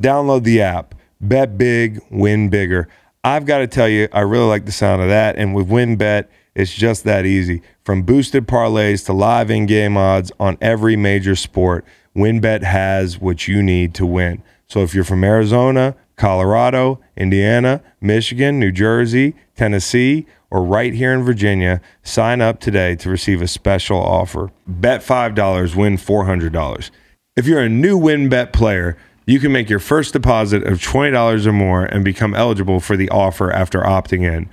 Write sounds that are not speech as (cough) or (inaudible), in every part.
Download the app. Bet big, win bigger. I've got to tell you, I really like the sound of that. And with WynnBET, it's just that easy. From boosted parlays to live in game odds on every major sport, WynnBET has what you need to win. So if you're from Arizona, Colorado, Indiana, Michigan, New Jersey, Tennessee, or right here in Virginia, sign up today to receive a special offer. Bet $5, win $400. If you're a new WynnBET player, you can make your first deposit of $20 or more and become eligible for the offer after opting in.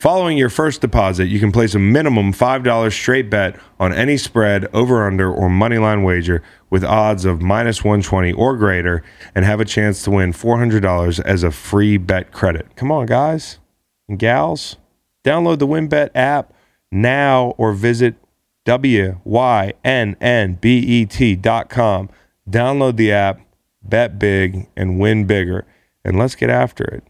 Following your first deposit, you can place a minimum $5 straight bet on any spread, over under, or moneyline wager with odds of minus 120 or greater and have a chance to win $400 as a free bet credit. Come on, guys and gals. Download the WynnBET app now or visit WYNNBET.com. Download the app, bet big, and win bigger. And let's get after it.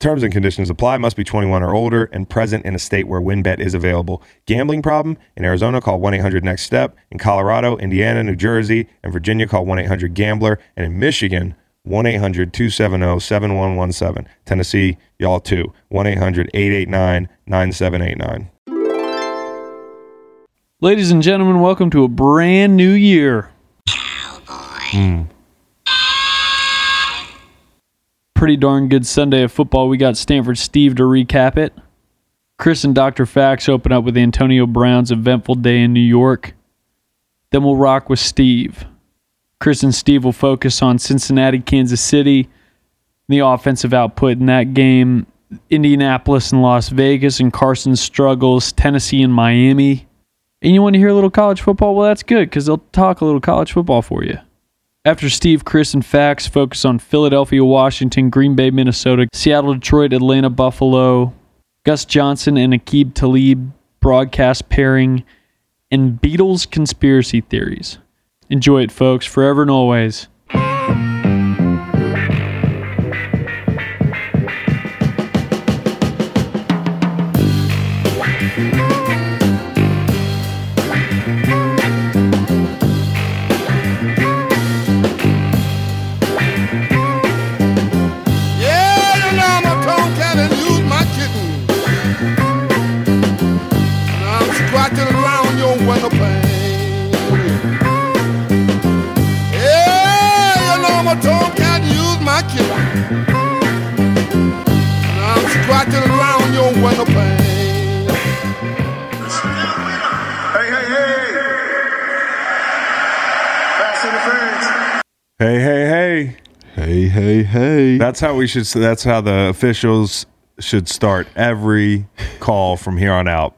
Terms and conditions apply. Must be 21 or older and present in a state where WynnBET is available. Gambling problem? In Arizona, call 1 800 NEXT STEP. In Colorado, Indiana, New Jersey, and Virginia, call 1 800 GAMBLER. And in Michigan, 1 800 270 7117. Tennessee, y'all too. 1 800 889 9789. Ladies and gentlemen, welcome to a brand new year. Hmm. Pretty darn good Sunday of football. We got Stanford Steve to recap it. Chris and Dr. Fax open up with Antonio Brown's eventful day in New York. Then we'll rock with Steve. Chris and Steve will focus on Cincinnati, Kansas City, the offensive output in that game, Indianapolis and Las Vegas, and Carson's struggles, Tennessee and Miami. And you want to hear a little college football? Well, that's good because they'll talk a little college football for you. After Steve, Chris, and Fax focus on Philadelphia, Washington, Green Bay, Minnesota, Seattle, Detroit, Atlanta, Buffalo, Gus Johnson and Aqib Talib broadcast pairing, and Beatles conspiracy theories. Enjoy it, folks, forever and always. Around your window. Hey, hey, hey! Fast and. Hey, hey, hey. Hey, hey, hey. That's how we should. That's how the officials should start every call from here on out.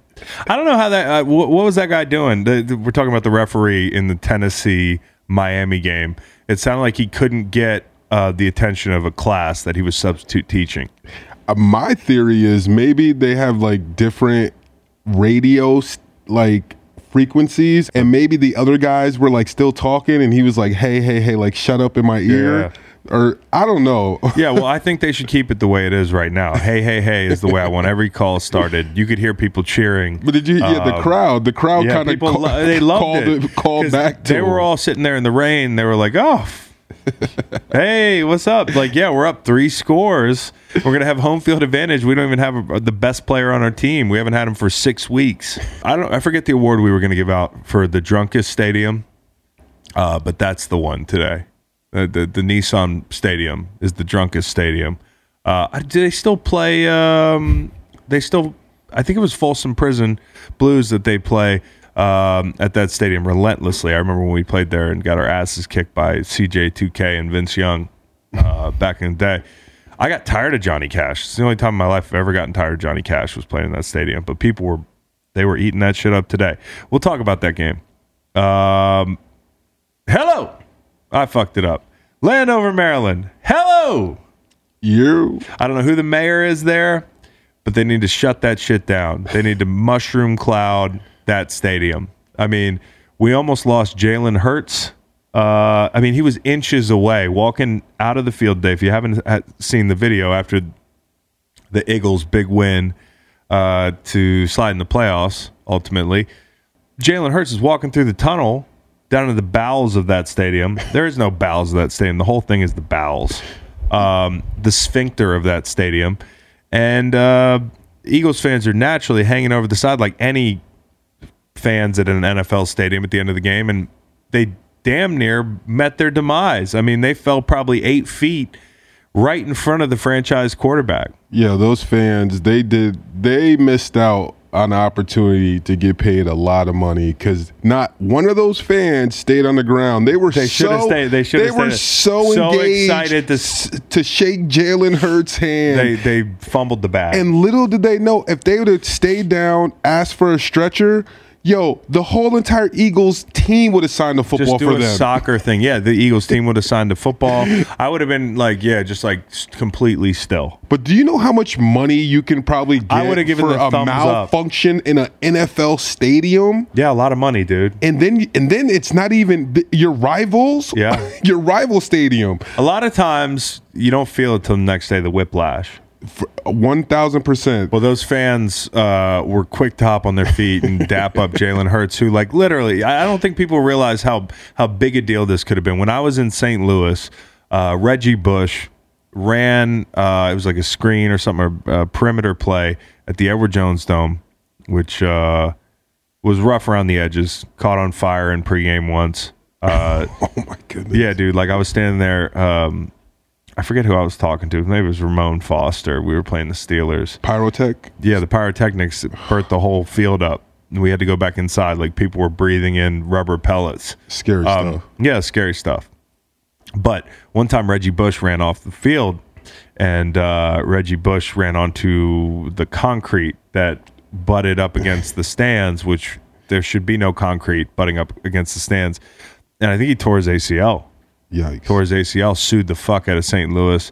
I don't know how that. Uh, what, what was that guy doing? The, the- we're talking about the referee in the Tennessee Miami game. It sounded like he couldn't get uh, the attention of a class that he was substitute teaching. Uh, my theory is maybe they have like different radio s- like frequencies, and maybe the other guys were like still talking, and he was like, "Hey, hey, hey!" Like, shut up in my ear, Yeah. or I don't know. Yeah, well, I (laughs) think they should keep it the way it is right now. Hey, hey, hey is the way I want every call started. You could hear people cheering. But did you? Yeah, the Uh, crowd. The crowd Yeah, kind of people lo- they (laughs) loved called it. Called 'Cause back to They were all sitting there in the rain. They were like, "Oh, (laughs) hey, what's up?" Like, yeah, we're up three scores. We're gonna have home field advantage. We don't even have a, the best player on our team. We haven't had him for six weeks. I don't. I forget the award we were gonna give out for the drunkest stadium, uh, but that's the one today. The, the the Nissan Stadium is the drunkest stadium. Uh, do they still play? Um, they still. I think it was Folsom Prison Blues that they play um, at that stadium relentlessly. I remember when we played there and got our asses kicked by CJ2K and Vince Young uh, back in the day. I got tired of Johnny Cash. It's the only time in my life I've ever gotten tired of Johnny Cash was playing in that stadium. But people were they were eating that shit up today. We'll talk about that game. Um, hello, I fucked it up. Landover, Maryland. Hello. you. I don't know who the mayor is there, but they need to shut that shit down. They need to mushroom cloud that stadium. I mean, we almost lost Jalen Hurts. Uh, I mean, he was inches away walking out of the field today. If you haven't seen the video after the Eagles' big win uh, to slide in the playoffs, ultimately, Jalen Hurts is walking through the tunnel down to the bowels of that stadium. There is no bowels of that stadium. The whole thing is the bowels. um, the sphincter of that stadium, and uh, Eagles fans are naturally hanging over the side like any fans at an NFL stadium at the end of the game, and they damn near met their demise. I mean, they fell probably eight feet right in front of the franchise quarterback. Yeah, those fans they did they missed out on the opportunity to get paid a lot of money because not one of those fans stayed on the ground. They were They so stayed- they should've were so, So engaged excited to- s- to shake Jalen Hurts' hand. They they fumbled the bag. and little did they know if they would have stayed down, asked for a stretcher, yo, the whole entire Eagles team would have signed a football just do for a them. soccer thing. Yeah, the Eagles team would have signed to football. I would have been like, yeah, just like completely still. But do you know how much money you can probably get I would've given for the a thumbs up. malfunction in an NFL stadium? Yeah, a lot of money, dude. And then and then it's not even th- your rivals. Yeah. (laughs) your rival stadium. A lot of times you don't feel it till the next day. The whiplash. One thousand percent. Well, those fans uh, were quick to hop on their feet and dap up (laughs) Jalen Hurts, who, like, literally, I don't think people realize how how big a deal this could have been. When I was in St. Louis, uh, Reggie Bush ran. Uh, it was like a screen or something, or a perimeter play at the Edward Jones Dome, which uh, was rough around the edges. Caught on fire in pregame once. Uh, (laughs) Oh my goodness. yeah, dude. Like I was standing there. Um, I forget who I was talking to. Maybe it was Ramon Foster. We were playing the Steelers. Pyrotech. Yeah, the pyrotechnics burnt the whole field up. We had to go back inside. Like people were breathing in rubber pellets. Scary Um, stuff. yeah, scary stuff. But one time Reggie Bush ran off the field, and uh, Reggie Bush ran onto the concrete that butted up against the stands, which there should be no concrete butting up against the stands. And I think he tore his ACL Yikes. tore his ACL, sued the fuck out of St. Louis,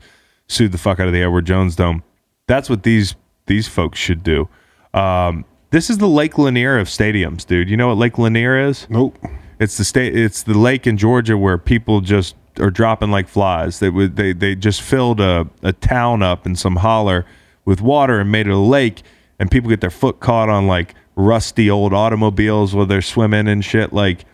sued the fuck out of the Edward Jones Dome. That's what these these folks should do. Um, this is the Lake Lanier of stadiums, dude. You know what Lake Lanier is? Nope. It's the state. It's the lake in Georgia where people just are dropping like flies. They would they they just filled a, a town up in some holler with water and made it a lake, and people get their foot caught on like rusty old automobiles while they're swimming and shit. Like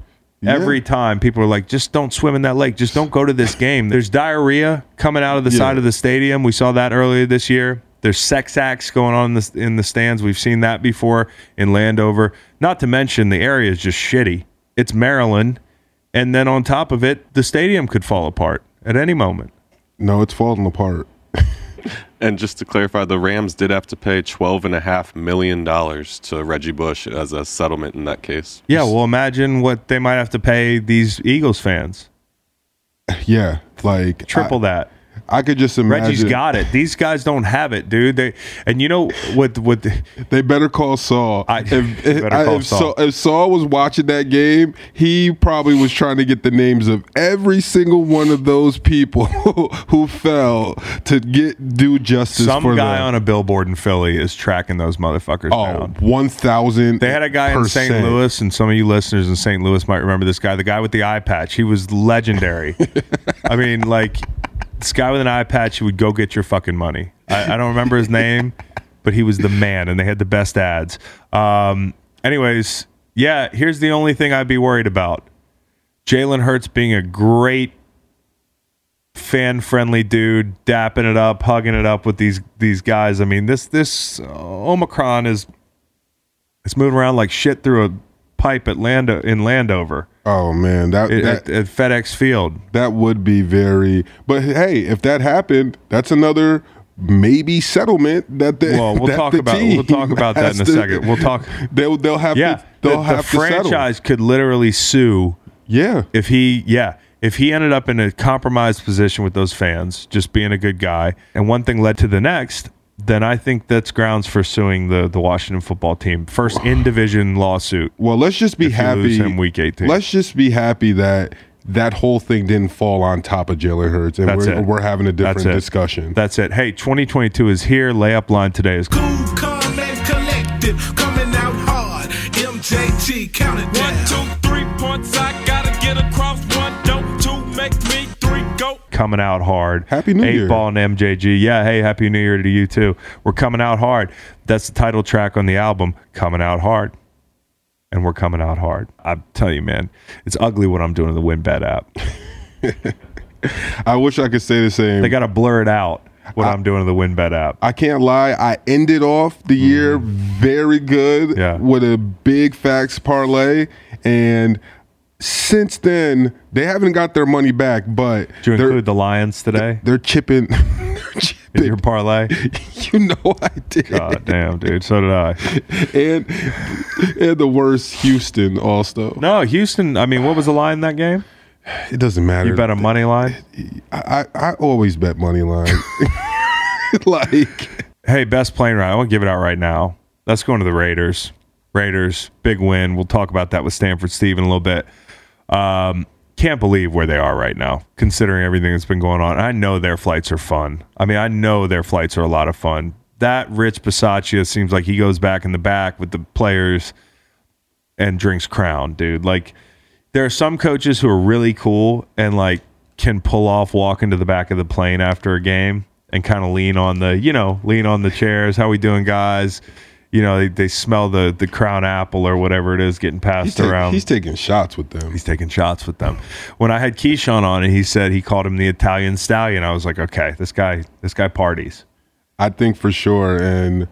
every time, people are like, just don't swim in that lake. Just don't go to this game. There's diarrhea coming out of the side of the stadium. We saw that earlier this year. There's sex acts going on in the, in the stands. We've seen that before in Landover. Not to mention the area is just shitty. It's Maryland, and then on top of it, the stadium could fall apart at any moment. No, it's falling apart. (laughs) And just to clarify, the Rams did have to pay twelve and a half million dollars to Reggie Bush as a settlement in that case. Yeah, well, imagine what they might have to pay these Eagles fans. Yeah, like Triple I, that. I could just imagine. Reggie's got it. These guys don't have it, dude. They and you know what? What? the- They better call Saul. I- if, (laughs) better I- call if Saul. Saul. If Saul was watching that game, he probably was trying to get the names of every single one of those people (laughs) who fell to get due justice Some guy them. on a billboard in Philly is tracking those motherfuckers Oh, down. 1000 They had a guy in St. Louis, and some of you listeners in St. Louis might remember this guy, the guy with the eye patch. He was legendary. (laughs) I mean, like this guy with an eye patch who would go get your fucking money. I, I don't remember his name, (laughs) but he was the man, and they had the best ads. Um, anyways, yeah, here's the only thing I'd be worried about: Jalen Hurts being a great fan friendly dude, dapping it up, hugging it up with these these guys. I mean, this this uh, Omicron is it's moving around like shit through a pipe at Land in Landover Oh man, that at, that, at FedEx Field. that would be very But hey, if that happened, that's another maybe settlement that the Well, we'll talk about we'll talk about that in a to- second. We'll talk. (laughs) They'll they'll have Yeah, to they'll the, the have settle. franchise could literally sue Yeah. if he yeah if he ended up in a compromised position with those fans just being a good guy and one thing led to the next then i think that's grounds for suing the the washington football team first in division lawsuit Well, let's just be happy. lose week 18. Let's just be happy that that whole thing didn't fall on top of Jalen Hurts, and That's we're, it. we're having a different That's it. discussion. that's it hey 2022 is here layup line today is Cool, calm, and collected. Coming out hard. MJG, counted it down. One, two, coming out hard Happy New eight Year. ball and mjg yeah hey happy new year to you too we're coming out hard that's the title track on the album coming out hard and we're coming out hard I tell you man it's ugly what i'm doing in the WynnBET app (laughs) I wish I could say the same. They got to blur it out what I, am doing to the WynnBET app. I can't lie. I ended off the year very good Mm. Yeah. with a big facts parlay, and since then they haven't got their money back. But Did you include the Lions today they're chipping. (laughs) they're in chipping. your parlay? (laughs) you know I did. God damn, dude. So did I. and and the worst Houston also. No, Houston. I mean, what was the line in that game? It doesn't matter. You bet a money line. I, I I always bet money line. (laughs) like Hey, best plane ride. I want to give it out right now. Let's go into the Raiders. Raiders, big win. We'll talk about that with Stanford Steve in a little bit. Um, can't believe where they are right now, considering everything that's been going on. I know their flights are fun. I mean, I know their flights are a lot of fun. That Rich Bisaccia seems like he goes back in the back with the players and drinks Crown, dude. Like, there are some coaches who are really cool and like can pull off walking to the back of the plane after a game and kind of lean on the, you know, lean on the chairs. How we doing, guys? You know, they, they smell the the crown apple or whatever it is getting passed he's, around. he's taking shots with them. He's taking shots with them. When I had Keyshawn on and he said he called him the Italian stallion, I was like, okay, this guy, this guy parties. I think for sure, and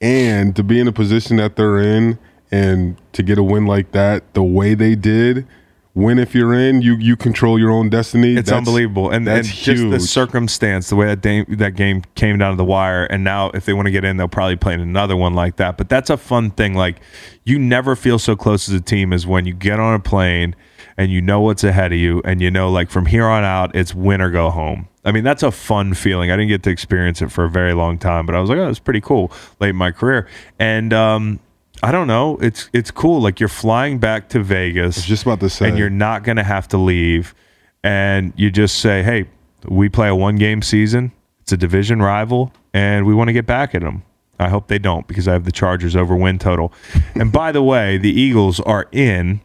and to be in the position that they're in, and to get a win like that, the way they did, win if you're in, you you control your own destiny. It's That's- unbelievable, and, and that's just the circumstance, the way that game, that game came down to the wire, and now if they want to get in, they'll probably play in another one like that. But that's a fun thing. Like you never feel so close as a team as when you get on a plane and you know what's ahead of you, and you know like from here on out, it's win or go home. I mean, that's a fun feeling. I didn't get to experience it for a very long time, but I was like, oh, it's pretty cool late in my career, and um, I don't know, it's it's cool. Like you're flying back to Vegas I was just about to say, and you're not going to have to leave. And you just say, hey, we play a one game season. It's a division rival, and we want to get back at them. I hope they don't because I have the Chargers over win total. and by the way, the Eagles are in.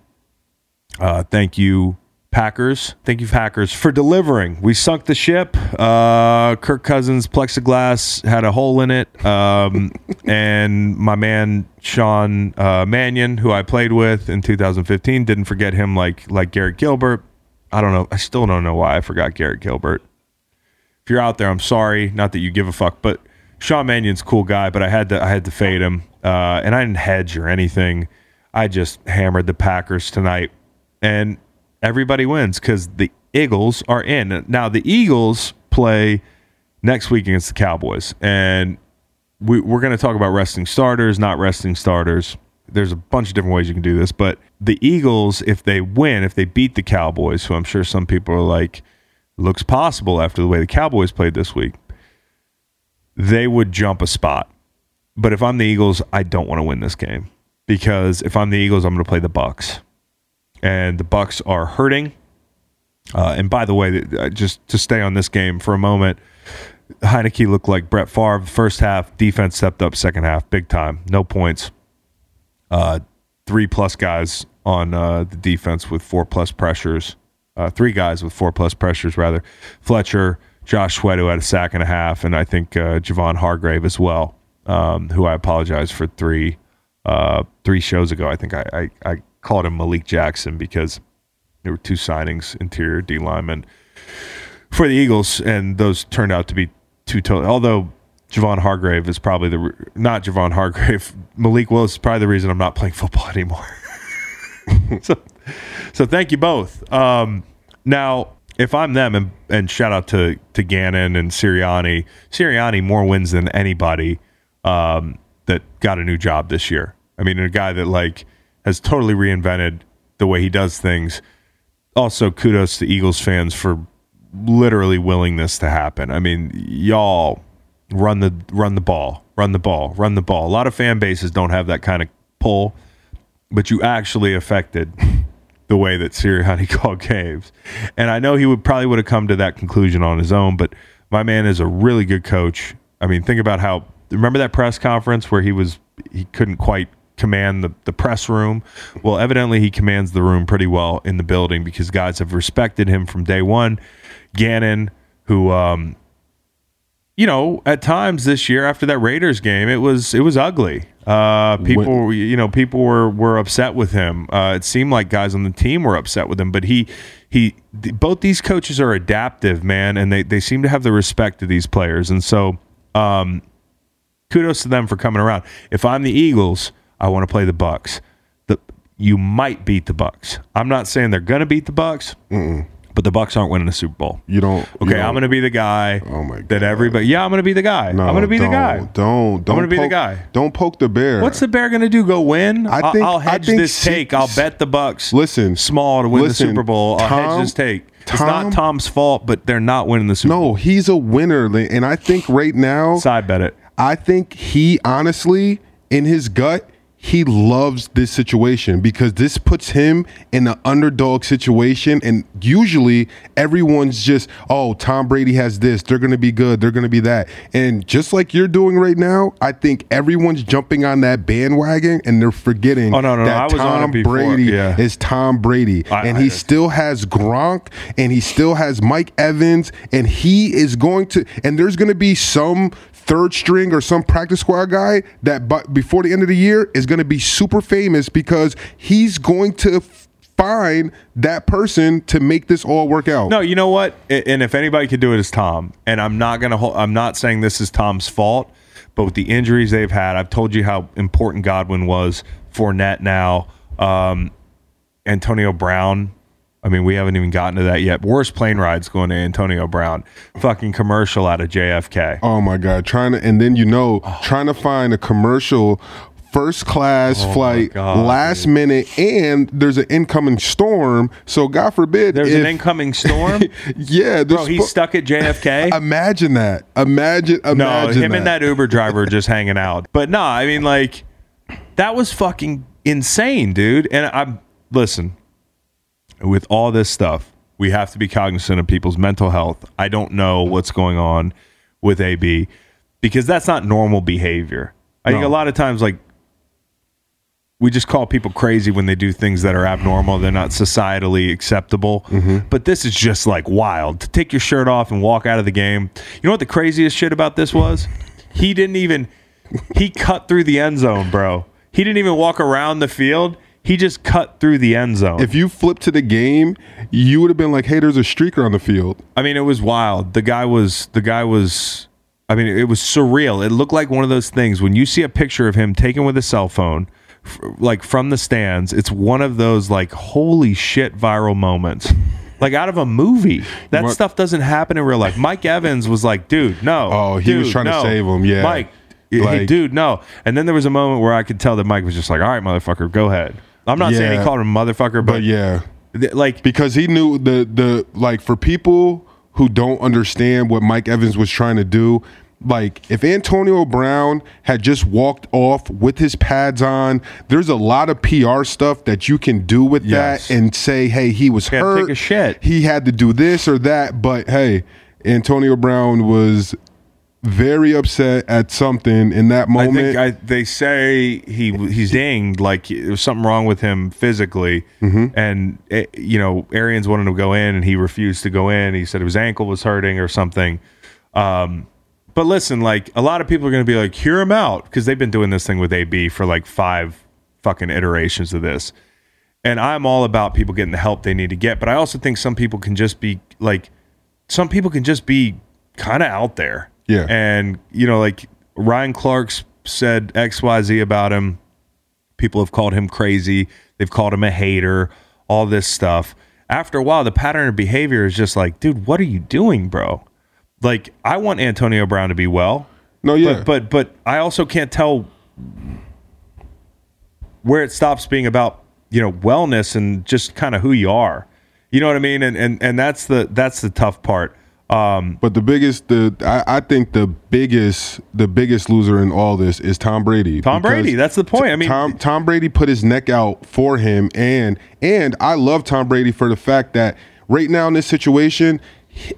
Uh, thank you, Packers. Thank you, Packers, for delivering. We sunk the ship. Uh, Kirk Cousins' plexiglass had a hole in it. Um, (laughs) and my man Sean uh, Mannion, who I played with in 2015, didn't forget him like like Garrett Gilbert. I don't know. I still don't know why I forgot Garrett Gilbert. If you're out there, I'm sorry. Not that you give a fuck, but Sean Mannion's a cool guy. But I had to I had to fade him, uh, and I didn't hedge or anything. I just hammered the Packers tonight, and everybody wins because the Eagles are in. Now the Eagles play next week against the Cowboys, and we, we're going to talk about resting starters, not resting starters. There's a bunch of different ways you can do this, but the Eagles, if they win, if they beat the Cowboys, who I'm sure some people are like, looks possible after the way the Cowboys played this week, they would jump a spot. But if I'm the Eagles, I don't want to win this game because if I'm the Eagles, I'm going to play the Bucks, and the Bucks are hurting. Uh, and by the way, uh, just to stay on this game for a moment, Heineke looked like Brett Favre first half. Defense stepped up second half, big time. No points. Uh, three plus guys on uh, the defense with four plus pressures. Uh, three guys with four plus pressures, rather. Fletcher, Josh Sweat, who had a sack and a half, and I think uh, Javon Hargrave as well, um, who I apologize for three three shows ago. I think I, I, I called him Malik Jackson because there were two signings, interior D lineman for the Eagles, and those turned out to be two total. Although Javon Hargrave is probably the not Javon Hargrave, (laughs) Malik Willis is probably the reason I'm not playing football (laughs) anymore. (laughs) so, so thank you both. Um, now, if I'm them, and, and shout out to to Gannon and Sirianni, Sirianni more wins than anybody um, that got a new job this year. I mean, a guy that like has totally reinvented the way he does things. Also, kudos to Eagles fans for literally willing this to happen. I mean, y'all run the run the ball, run the ball, run the ball. A lot of fan bases don't have that kind of pull, but you actually affected the way that Sirianni (laughs) called games. And I know he would probably would have come to that conclusion on his own, but my man is a really good coach. I mean, think about how remember that press conference where he was he couldn't quite command the, the press room. Well, evidently he commands the room pretty well in the building because guys have respected him from day one. Gannon, who um, you know, at times this year after that Raiders game, it was it was ugly. Uh, people, When- you know, people were were upset with him. Uh, it seemed like guys on the team were upset with him, but he he th- both these coaches are adaptive, man, and they they seem to have the respect of these players, and so um, kudos to them for coming around. If I'm the Eagles, I want to play the Bucks. The you might beat the Bucks. I'm not saying they're gonna beat the Bucks, but the Bucks aren't winning the Super Bowl. You don't. you Okay, don't- I'm gonna be the guy. Oh my god. That everybody. Yeah, I'm gonna be the guy. No, I'm gonna be the guy. don't. Don't. Don't. gonna be the poke- guy. Don't poke the bear. What's the bear gonna do? Go win? I I'll- think- I'll I hedge think this take. I'll bet the Bucks. Listen, small to win listen, the Super Bowl. I'll Tom- hedge this take. it's not Tom's fault, but they're not winning the Super Bowl. No, he's a winner, and I think right now, Side bet it. I think he honestly, in his gut, he loves this situation because this puts him in an underdog situation. And usually everyone's just, oh, Tom Brady has this. They're going to be good. They're going to be that. And just like you're doing right now, I think everyone's jumping on that bandwagon and they're forgetting Oh, no, no, no, that I it Tom Brady yeah. is Tom Brady. I- and I- he still has Gronk and he still has Mike Evans and he is going to and there's going to be some third string or some practice squad guy that but before the end of the year is going to be super famous because he's going to f- find that person to make this all work out. No, you know what? And if anybody could do it, it's Tom. And I'm not gonna. Hold, I'm not saying this is Tom's fault, but with the injuries they've had, I've told you how important Godwin was. Fournette now, um, Antonio Brown. I mean, we haven't even gotten to that yet. Worst plane rides going to Antonio Brown. Fucking commercial out of JFK. Oh my god, trying to and then you know, trying to find a commercial first class oh flight God, last minute and there's an incoming storm, so god forbid There's if- an incoming storm. (laughs) Yeah, Bro, he's stuck at JFK. (laughs) Imagine that. Imagine No, imagine him and that Uber (laughs) driver just hanging out. But no, I mean like that was fucking insane, dude. And I'm listen, with all this stuff, we have to be cognizant of people's mental health. I don't know what's going on with AB because that's not normal behavior. I think a lot of times like we just call people crazy when they do things that are abnormal. They're not societally acceptable. Mm-hmm. But this is just like wild. To take your shirt off and walk out of the game. You know what the craziest shit about this was? He didn't even he cut through the end zone, bro. He didn't even walk around the field. He just cut through the end zone. If you flip to the game, you would have been like, "Hey, there's a streaker on the field." I mean, it was wild. The guy was the guy was. I mean, it was surreal. It looked like one of those things when you see a picture of him taken with a cell phone, f- like from the stands. It's one of those like holy shit viral moments, like out of a movie. That want- stuff doesn't happen in real life. Mike Evans was like, dude, no. Oh, he was dude, trying to save him, yeah. Mike, hey, dude, no. And then there was a moment where I could tell that Mike was just like, all right, motherfucker, go ahead. I'm not saying he called him motherfucker, but, But yeah, th- like because he knew the the like for people who don't understand what Mike Evans was trying to do. Like if Antonio Brown had just walked off with his pads on, there's a lot of PR stuff that you can do with Yes. that and say, "Hey, he was Yeah, hurt. take a shit. He had to do this or that." But hey, Antonio Brown was very upset at something in that moment. I think I, they say he he's dinged, like there was something wrong with him physically, Mm-hmm. and eh, you know Arians wanted to go in, and he refused to go in. He said his ankle was hurting or something. Um, but listen, like a lot of people are going to be like, hear him out because they've been doing this thing with AB for like five fucking iterations of this, and I'm all about people getting the help they need to get. But I also think some people can just be like, some people can just be kind of out there. Yeah. And, you know, like Ryan Clark's said XYZ about him. People have called him crazy. They've called him a hater, all this stuff. After a while, the pattern of behavior is just like, dude, what are you doing, bro? Like, I want Antonio Brown to be well. no, yeah, But but but I also can't tell where it stops being about, you know, wellness and just kind of who you are. You know what I mean? And and and that's the that's the tough part. Um But the biggest, the I, I think the biggest, the biggest loser in all this is Tom Brady. Tom Brady, that's the point. I mean, Tom Tom Brady put his neck out for him, and and I love Tom Brady for the fact that right now in this situation,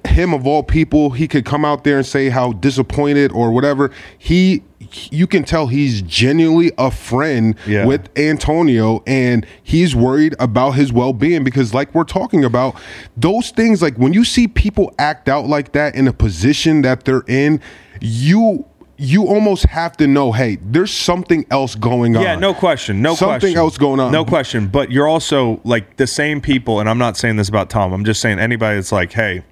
him of all people, he could come out there and say how disappointed or whatever. He, you can tell he's genuinely a friend Yeah. with Antonio, and he's worried about his well being because, like we're talking about, those things like when you see people act out like that in a position that they're in, you you almost have to know, hey, there's something else going on. Yeah, no question. No Something question. else going on. No question. But you're also like the same people, and I'm not saying this about Tom. I'm just saying anybody that's like, hey,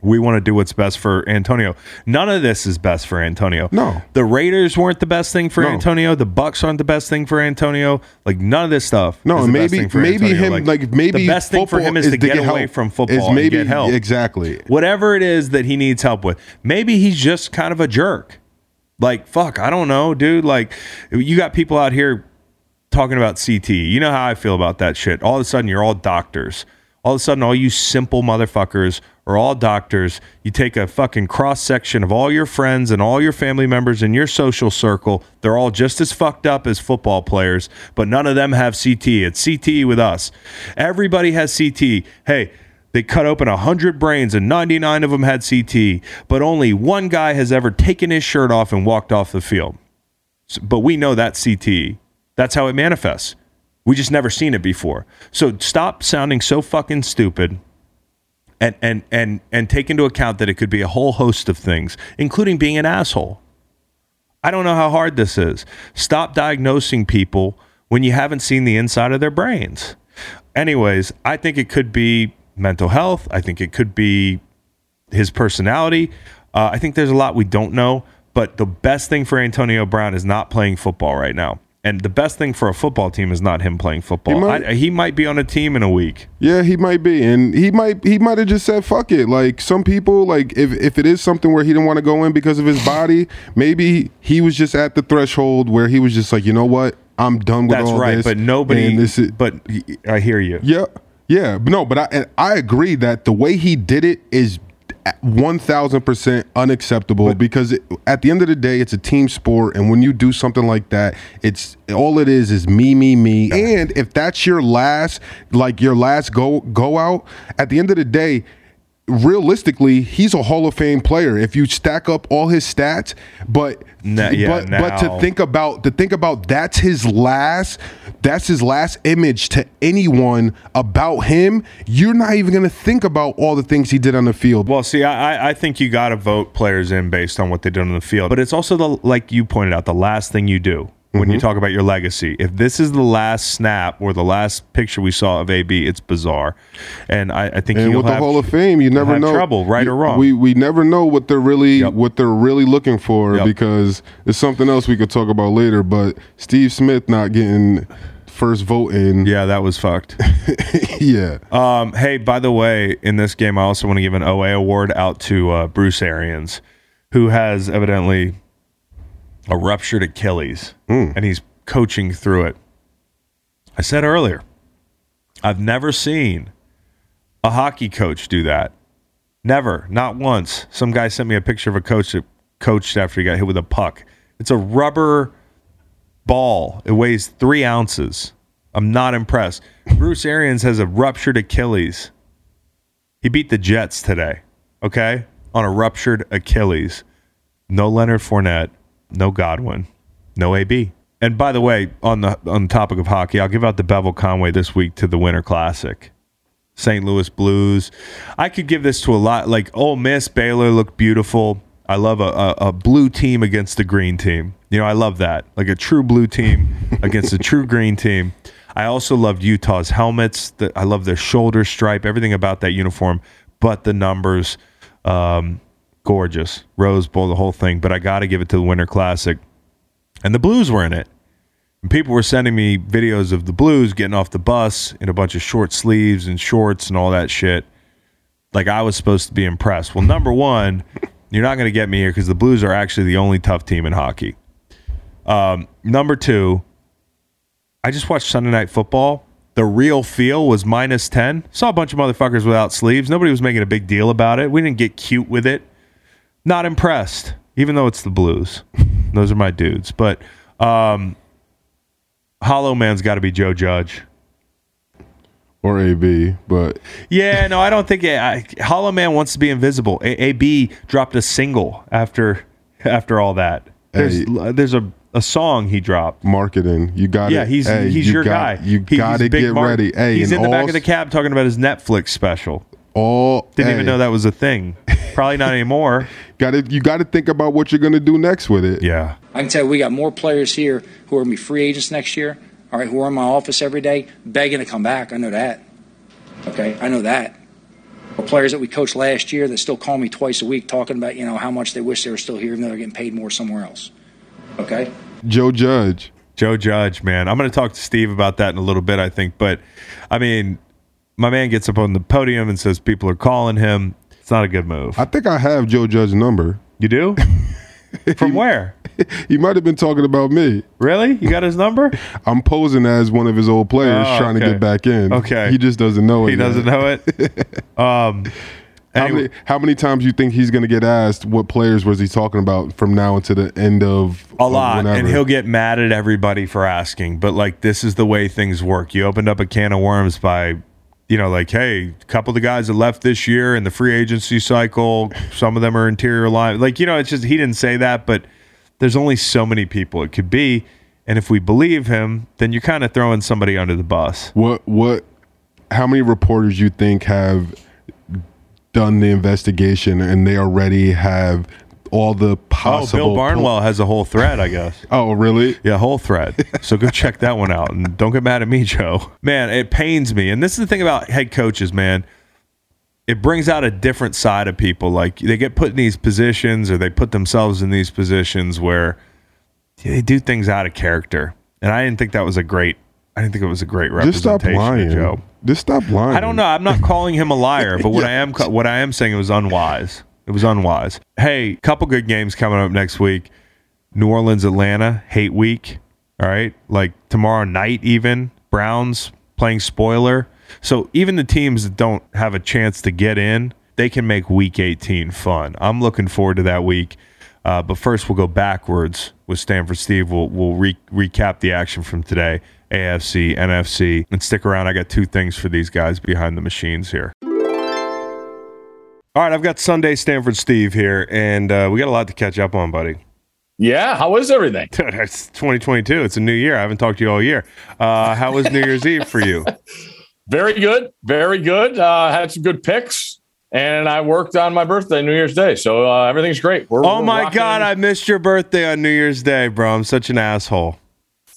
we want to do what's best for Antonio. None of this is best for Antonio. No. The Raiders weren't the best thing for No. Antonio. The Bucks aren't the best thing for Antonio. Like none of this stuff. No, is and the best maybe thing for maybe Antonio. him like, maybe the best thing for him is, to get, away from football Is maybe and get help. exactly. Whatever it is that he needs help with. Maybe he's just kind of a jerk. Like fuck, I don't know, dude. Like you got people out here talking about CT. You know how I feel about that shit. All of a sudden, you're all doctors. All of a sudden, all you simple motherfuckers are all doctors. You take a fucking cross section of all your friends and all your family members in your social circle. They're all just as fucked up as football players, but none of them have CT. It's CT with us. Everybody has CT. Hey, they cut open 100 brains and 99 of them had CT, but only one guy has ever taken his shirt off and walked off the field. But we know that CTE. That's how it manifests. We just never seen it before. So stop sounding so fucking stupid and and and and take into account that it could be a whole host of things, including being an asshole. I don't know how hard this is. Stop diagnosing people when you haven't seen the inside of their brains. Anyways, I think it could be mental health. I think it could be his personality. Uh, I think there's a lot we don't know, but the best thing for Antonio Brown is not playing football right now. And the best thing for a football team is not him playing football. He might- I, he might be on a team in a week. Yeah, he might be, and he might he might have just said fuck it. Like some people, like if if it is something where he didn't want to go in because of his body, maybe he was just at the threshold where he was just like, you know what, I'm done with That's all right. this. But nobody. and this is, but I hear you. yeah, yeah, but no, but I I agree that the way he did it is one thousand percent unacceptable because it, at the end of the day, it's a team sport, and when you do something like that, it's all it is is me, me, me. And if that's your last, like your last go go out, at the end of the day. Realistically, he's a Hall of Fame player. If you stack up all his stats, but Nah, yeah, but but to think about to think about that's his last that's his last image to anyone about him you're not even going to think about all the things he did on the field Well, see, I, I- I think you got to vote players in based on what they did on the field. But it's also the like you pointed out, the last thing you do when Mm-hmm. you talk about your legacy. If this is the last snap or the last picture we saw of AB, it's bizarre. And I, I think and with the have, Hall of Fame you never know trouble, right you- or wrong. we we never know what they're really Yep. what they're really looking for Yep. because it's something else we could talk about later but Steve Smith not getting first vote in yeah, that was fucked. (laughs) yeah Um, hey, by the way, in this game, I also want to give an OA award out to uh, Bruce Arians, who has evidently a ruptured Achilles, hmm. and he's coaching through it. I said earlier, I've never seen a hockey coach do that. Never, not once. Some guy sent me a picture of a coach that coached after he got hit with a puck. It's a rubber ball. It weighs three ounces. I'm not impressed. Bruce Arians has a ruptured Achilles. He beat the Jets today, okay? On a ruptured Achilles. No Leonard Fournette, no Godwin, no AB. And by the way, on the on the topic of hockey, I'll give out the Bevel Conway this week to the Winter Classic. St. Louis Blues. I could give this to a lot. Like Ole Miss, Baylor looked beautiful. I love a, a, a blue team against a green team. You know, I love that. Like a true blue team (laughs) against a true green team. I also loved Utah's helmets. The, I love their shoulder stripe, everything about that uniform, but the numbers, um, gorgeous. Rose Bowl, the whole thing. But I got to give it to the Winter Classic. And the Blues were in it. And people were sending me videos of the Blues getting off the bus in a bunch of short sleeves and shorts and all that shit. Like I was supposed to be impressed. Well, number one, (laughs) you're not going to get me here because the Blues are actually the only tough team in hockey. Um, number two, I just watched Sunday Night Football. The real feel was minus 10. Saw a bunch of motherfuckers without sleeves. Nobody was making a big deal about it. We didn't get cute with it. Not impressed, even though it's the Blues. (laughs) Those are my dudes. But um, Hollow Man's got to be Joe Judge. or AB but Yeah, no, I don't think I, Hollow Man wants to be invisible. A- AB dropped a single after after all that. There's Hey. there's a, a song he dropped. marketing you got Yeah, it he's Hey, he's you your got- guy. you He- got to get mark- ready hey he's in the back of the cab talking about his Netflix special. all Didn't hey, even know that was a thing. Probably not anymore. (laughs) Got to you got to think about what you're gonna do next with it. Yeah. I can tell you, we got more players here who are going to be free agents next year. All right, who are in my office every day begging to come back. I know that. Okay, I know that. Or players that we coached last year that still call me twice a week talking about you know how much they wish they were still here, even though they're getting paid more somewhere else. Okay. Joe Judge. Joe Judge, man. I'm going to talk to Steve about that in a little bit, I think. But I mean, my man gets up on the podium and says people are calling him. It's not a good move. I think I have Joe Judge's number. You do? (laughs) From where? He might have been talking about me. Really? You got his number? (laughs) I'm posing as one of his old players Oh, trying to get back in. Okay. He just doesn't know it. He yet. doesn't know it. (laughs) Um, How anyway- many, how many times you think he's going to get asked what players was he talking about from now until the end of A of lot, whenever? and he'll get mad at everybody for asking. But like, this is the way things work. You opened up a can of worms by, you know, like, hey, a couple of the guys that left this year in the free agency cycle, some of them are interior line. Like, you know, it's just he didn't say that, but there's only so many people it could be, and if we believe him, then you're kind of throwing somebody under the bus. What what? How many reporters you think have done the investigation and they already have all the Oh. Bill Barnwell has a whole thread, I guess. (laughs) Oh, really? Yeah, whole thread. So go check that one out. And don't get mad at me, (laughs) Joe. Man, it pains me. And this is the thing about head coaches, man. It brings out a different side of people. Like they get put in these positions or they put themselves in these positions where they do things out of character. And I didn't think that was a great I didn't think it was a great representation. Just stop lying, Joe. Just stop lying. I don't know. I'm not calling him a liar, but (laughs) what I am what I am saying it was unwise. It was unwise. Hey, couple good games coming up next week. New Orleans, Atlanta, hate week. All right, like tomorrow night, even Browns playing spoiler. So even the teams that don't have a chance to get in, they can make Week 18 fun. I'm looking forward to that week. Uh, but first, we'll go backwards with Stanford Steve. We'll we'll re- recap the action from today, AFC, NFC, and stick around. I got two things for these guys behind the machines here. All right, I've got Sunday Stanford Steve here, and uh, we got a lot to catch up on, buddy. Yeah, how is everything? Dude, (laughs) it's 2022. It's a new year. I haven't talked to you all year. Uh, how was New Year's Eve for you? (laughs) Very good, very good. Uh, had some good picks, and I worked on my birthday, New Year's Day, so uh, everything's great. We're, Oh we're my rocking God. I missed your birthday on New Year's Day, bro. I'm such an asshole.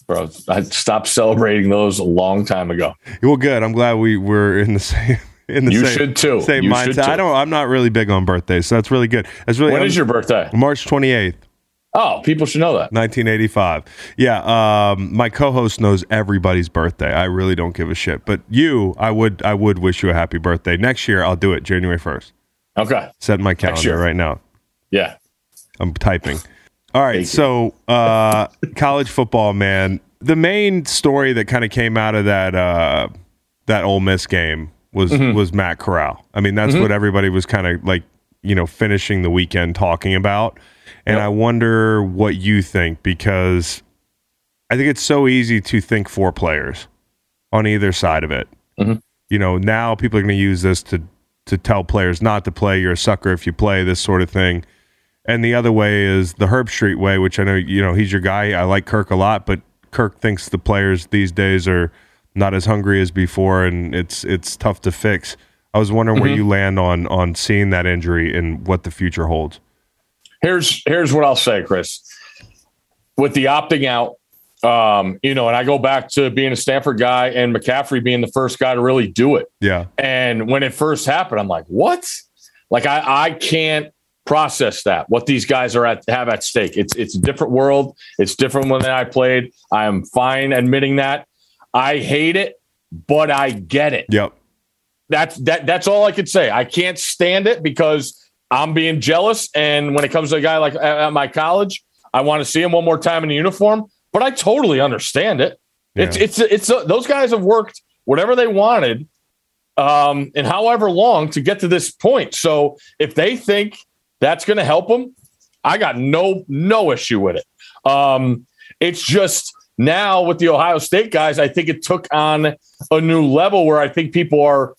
bro, I stopped celebrating those a long time ago. Well, good. I'm glad we were in the (laughs) same. In the You same, should too. Same You should mindset. I don't. I'm not really big on birthdays, so that's really good. That's really. When I'm- is your birthday? March 28th, Oh, people should know that. 1985. Yeah. Um, my co-host knows everybody's birthday. I really don't give a shit. But you, I would. I would wish you a happy birthday. Next year, I'll do it January 1st. Okay. Set my calendar right now. Yeah. I'm typing. All right, Thank so uh, college football, man. The main story that kind of came out of that uh, that Ole Miss game was Mm-hmm. was Matt Corral. I mean, that's what everybody was kind of like, you know, finishing the weekend talking about. And Yep. I wonder what you think because I think it's so easy to think four players on either side of it. Mm-hmm. You know, now people are going to use this to to tell players not to play. You're a sucker if you play this sort of thing. And the other way is the Herbstreit way, which I know you know he's your guy. I like Kirk a lot, but Kirk thinks the players these days are not as hungry as before, and it's it's tough to fix. I was wondering where you land on on seeing that injury and what the future holds. here's here's what I'll say, Chris. With the opting out, um, you know, and I go back to being a Stanford guy and McCaffrey being the first guy to really do it. Yeah, And when it first happened, I'm like, what? Like I, I can't process that. What these guys are at have at stake. It's it's a different world. It's different when I played. I am fine admitting that. I hate it, but I get it. yep, That's that that's all I could say. I can't stand it because I'm being jealous. And when it comes to a guy like at at my college, I want to see him one more time in the uniform. But I totally understand it. It's Yeah. it's it's those guys have worked whatever they wanted, um, and however long to get to this point. So if they think that's going to help them, I got no no issue with it. Um, it's just now with the Ohio State guys, I think it took on a new level where I think people are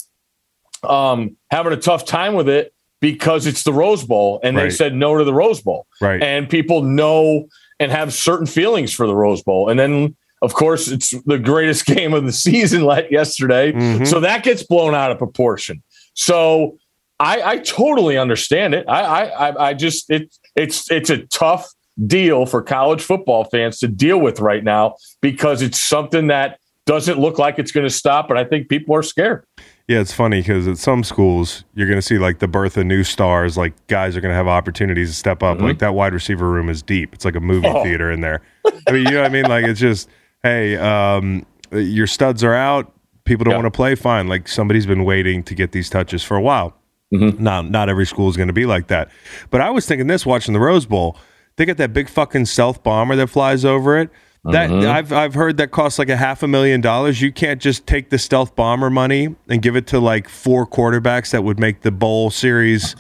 um, having a tough time with it because it's the Rose Bowl, and they said no to the Rose Bowl, right. and people know and have certain feelings for the Rose Bowl, and then. Of course, it's the greatest (laughs) game of the season like yesterday. Mhm. So that gets blown out of proportion. So I, I totally understand it. I, I, I- I just it it's it's a tough deal for college football fans to deal with right now because it's something that doesn't look like it's going to stop, and I think people are scared. Yeah, it's funny because at some schools you're going to see like the birth of new stars. Like guys are going to have opportunities to step up. Like that wide receiver room is deep. It's like a movie Oh. theater in there. I mean, you know what I mean? Like it's just, hey, um, your studs are out. People don't Yeah. want to play. Fine. Like somebody's been waiting to get these touches for a while. Not not every school is going to be like that. But I was thinking this watching the Rose Bowl. They got that big fucking stealth bomber that flies over it. That uh-huh. I've I've heard that costs like a half a million dollars. You can't just take the stealth bomber money and give it to like four quarterbacks that would make the bowl series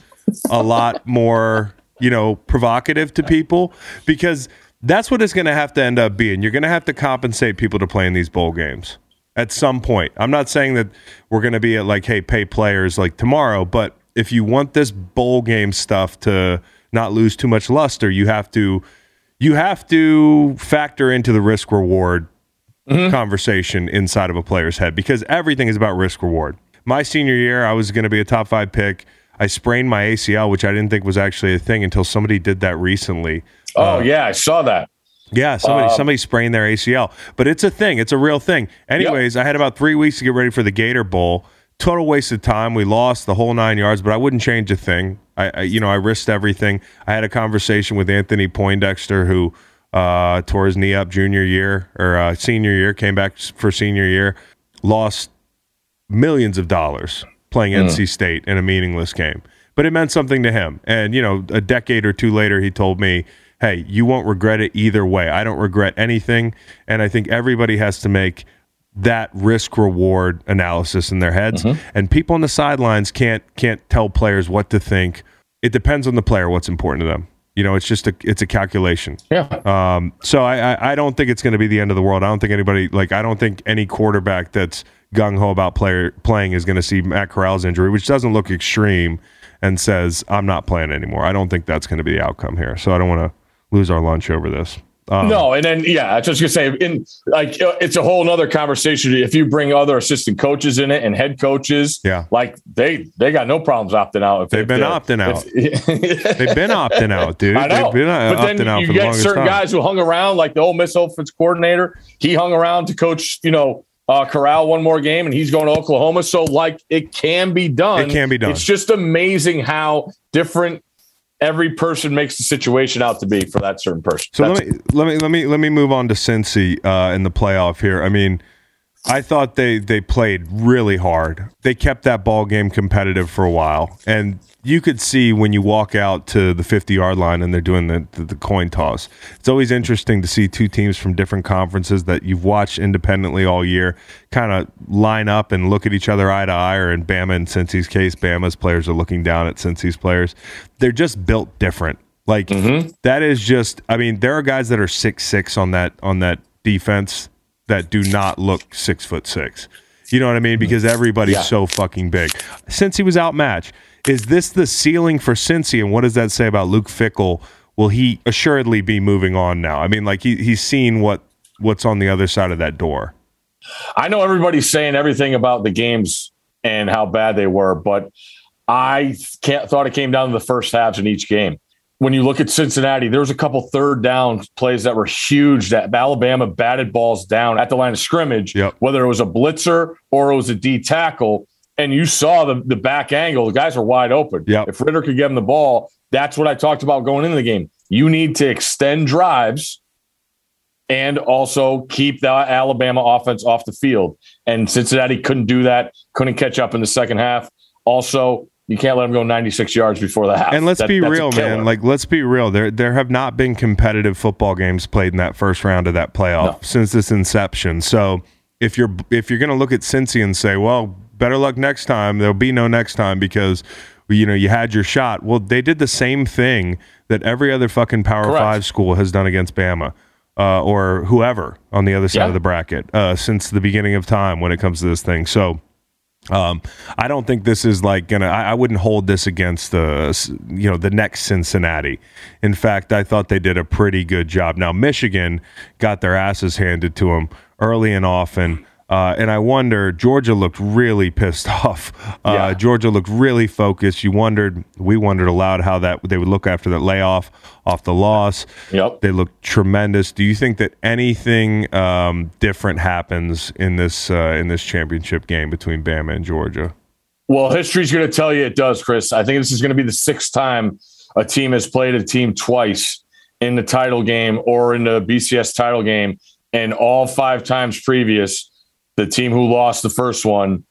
a (laughs) lot more, you know, provocative to people because that's what it's going to have to end up being. You're going to have to compensate people to play in these bowl games at some point. I'm not saying that we're going to be at like, hey, pay players like tomorrow, but if you want this bowl game stuff to not lose too much luster, you have to you have to factor into the risk reward conversation inside of a player's head because everything is about risk reward. My senior year, I was going to be a top five pick. I sprained my ACL, which I didn't think was actually a thing until somebody did that recently. Oh yeah, I saw that. Yeah, somebody Um, somebody sprained their ACL, but it's a thing. It's a real thing. Anyways, I had about three weeks to get ready for the Gator Bowl. Total waste of time. We lost the whole nine yards, but I wouldn't change a thing. I, I you know, I risked everything. I had a conversation with Anthony Poindexter, who uh, tore his knee up junior year or uh, senior year, came back for senior year, lost millions of dollars playing NC State in a meaningless game. But it meant something to him. And, you know, a decade or two later, he told me, hey, you won't regret it either way. I don't regret anything. And I think everybody has to make that risk reward analysis in their heads. And people on the sidelines can't can't tell players what to think. It depends on the player what's important to them. You know, it's just a it's a calculation. Yeah. Um, so I, I, I don't think it's going to be the end of the world. I don't think anybody like I don't think any quarterback that's gung ho about player playing is going to see Matt Corral's injury, which doesn't look extreme, and says I'm not playing anymore. I don't think that's going to be the outcome here. So I don't want to lose our lunch over this. Um, no, and then yeah, I was just gonna say, in like uh, it's a whole nother conversation. If you bring other assistant coaches in it and head coaches, Yeah. like they they got no problems opting out. If, They've if been opting out. (laughs) They've been opting out, dude. I know, They've been uh, but then opting out you for get certain time. guys who hung around, like the Ole Miss offense coordinator. He hung around to coach, you know, uh, Corral one more game, and he's going to Oklahoma. So, like, it can be done. It can be done. It's just amazing how different every person makes the situation out to be for that certain person. So That's- let me let me let me let me move on to Cincy uh, in the playoff here. I mean, I thought they they played really hard. They kept that ball game competitive for a while, and you could see when you walk out to the 50 yard line and they're doing the, the, the coin toss. It's always interesting to see two teams from different conferences that you've watched independently all year kind of line up and look at each other eye to eye, or in Bama and Cincy's case, Bama's players are looking down at Cincy's players. They're just built different. Like mm-hmm. that is just I mean, there are guys that are six six on that on that defense that do not look six foot six. You know what I mean? Because everybody's Yeah. so fucking big. Cincy was outmatched, is this the ceiling for Cincy? And what does that say about Luke Fickell? Will he assuredly be moving on now? I mean, like he, he's seen what what's on the other side of that door. I know everybody's saying everything about the games and how bad they were, but I can't, thought it came down to the first halves in each game. When you look at Cincinnati, there was a couple third down plays that were huge that Alabama batted balls down at the line of scrimmage, Yep. whether it was a blitzer or it was a D tackle. And you saw the, the back angle, the guys were wide open. Yep. If Ridder could get him the ball, that's what I talked about going into the game. You need to extend drives and also keep the Alabama offense off the field. And Cincinnati couldn't do that, couldn't catch up in the second half. Also, you can't let them go 96 yards before the half. And let's That- be real, man. Like let's be real. There there have not been competitive football games played in that first round of that playoff No. since its inception. So if you're if you're going to look at Cincy and say, well, better luck next time, there'll be no next time because you know you had your shot. Well, they did the same thing that every other fucking Power Correct. Five school has done against Bama. Uh, or whoever on the other side Yeah. of the bracket uh, since the beginning of time when it comes to this thing. So, um, I don't think this is like gonna. I, I wouldn't hold this against the you know the next Cincinnati. In fact, I thought they did a pretty good job. Now Michigan got their asses handed to them early and often. Uh, and I wonder, Georgia looked really pissed (laughs) off. Uh, Yeah. Georgia looked really focused. You wondered, we wondered aloud how that they would look after that layoff off the loss. Yep. They looked tremendous. Do you think that anything um, different happens in this uh, in this championship game between Bama and Georgia? Well, history's going to tell you it does, Chris. I think this is going to be the sixth time a team has played a team twice in the title game or in the BCS title game, and all five times previous, the team who lost the first one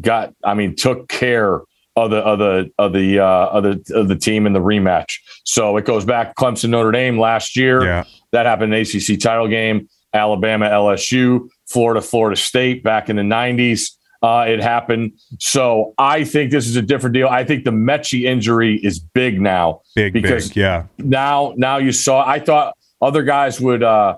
got, I mean, took care of the of the of the uh, of the of the team in the rematch. So it goes back Clemson Notre Dame last year. Yeah. That happened in ACC title game. Alabama LSU, Florida Florida State back in the nineties. Uh, it happened. So I think this is a different deal. I think the Metchie injury is big now Big, because big, yeah. now now you saw. I thought other guys would uh,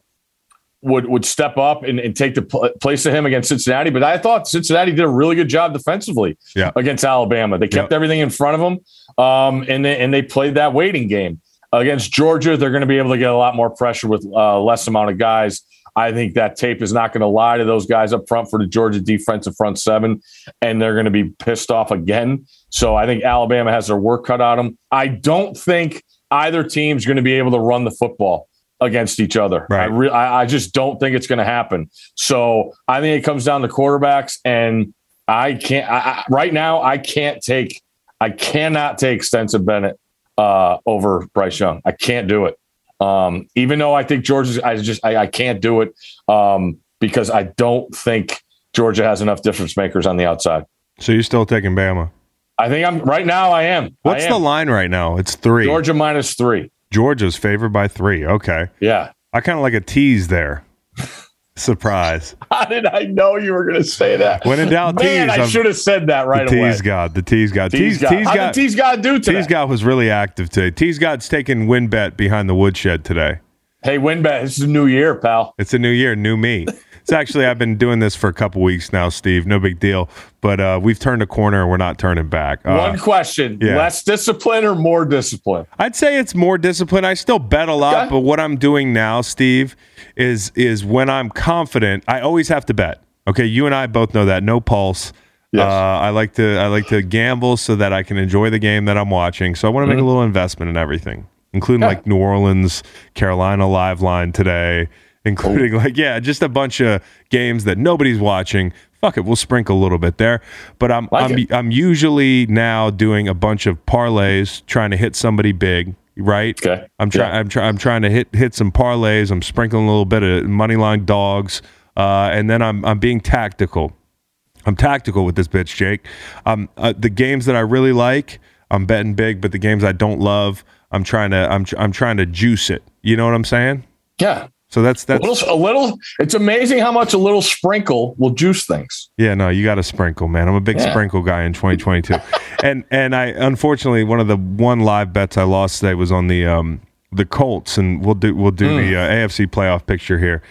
would would step up and, and take the pl- place of him against Cincinnati, but I thought Cincinnati did a really good job defensively Yeah. against Alabama. They kept Yep. everything in front of them, um, and they, and they played that waiting game against Georgia. They're going to be able to get a lot more pressure with uh, less amount of guys. I think that tape is not going to lie to those guys up front for the Georgia defensive front seven, and they're going to be pissed off again. So I think Alabama has their work cut out of them. I don't think either team's going to be able to run the football against each other. Right. I, re- I, I just don't think it's going to happen. So I think it comes down to quarterbacks, and I can't I, right now. I can't take. I cannot take Stetson Bennett uh, over Bryce Young. I can't do it. Um, even though I think Georgia's, I just I, I can't do it um, because I don't think Georgia has enough difference makers on the outside. So you're still taking Bama. I think I'm right now. I am. What's I the line right now? It's three. Georgia minus three. Georgia's favored by three. Okay. Yeah. I kind of like a tease there. (laughs) Surprise. (laughs) How did I know you were going to say that? When in doubt, Man, tease. I should have said that right the away. tease god. The tease god. Tease Tease, God. tease god. Tease God do today? Tease God was really active today. Tease God's taking WynnBET behind the woodshed today. Hey, win WynnBET, it's a new year, pal. It's a new year, new me. (laughs) It's actually I've been doing this for a couple weeks now, Steve. No big deal. But uh, we've turned a corner and we're not turning back. Uh, One question: yeah. less discipline or more discipline? I'd say it's more discipline. I still bet a lot, Okay. but what I'm doing now, Steve, is is when I'm confident, I always have to bet. Okay, you and I both know that. No pulse. Yes. Uh, I like to I like to gamble so that I can enjoy the game that I'm watching. So I want to make a little investment in everything, including Mm-hmm. Yeah. like New Orleans, Carolina live line today, including like yeah, just a bunch of games that nobody's watching. Fuck it, we'll sprinkle a little bit there. But I'm Like I'm it. I'm usually now doing a bunch of parlays, trying to hit somebody big, right? Okay. I'm trying. Yeah. I'm trying. I'm trying to hit hit some parlays. I'm sprinkling a little bit of money line dogs, uh, and then I'm I'm being tactical. I'm tactical with this bitch, Jake. Um, uh, the games that I really like, I'm betting big, but the games I don't love, I'm trying to I'm I'm trying to juice it. You know what I'm saying? Yeah, So that's a that's little, a little. It's amazing how much a little sprinkle will juice things. Yeah, no, you got to sprinkle, man. I'm a big Yeah. sprinkle guy in 2022. (laughs) and and I unfortunately one of the one live bets I lost today was on the um the Colts and we'll do we'll do the uh, AFC playoff picture here.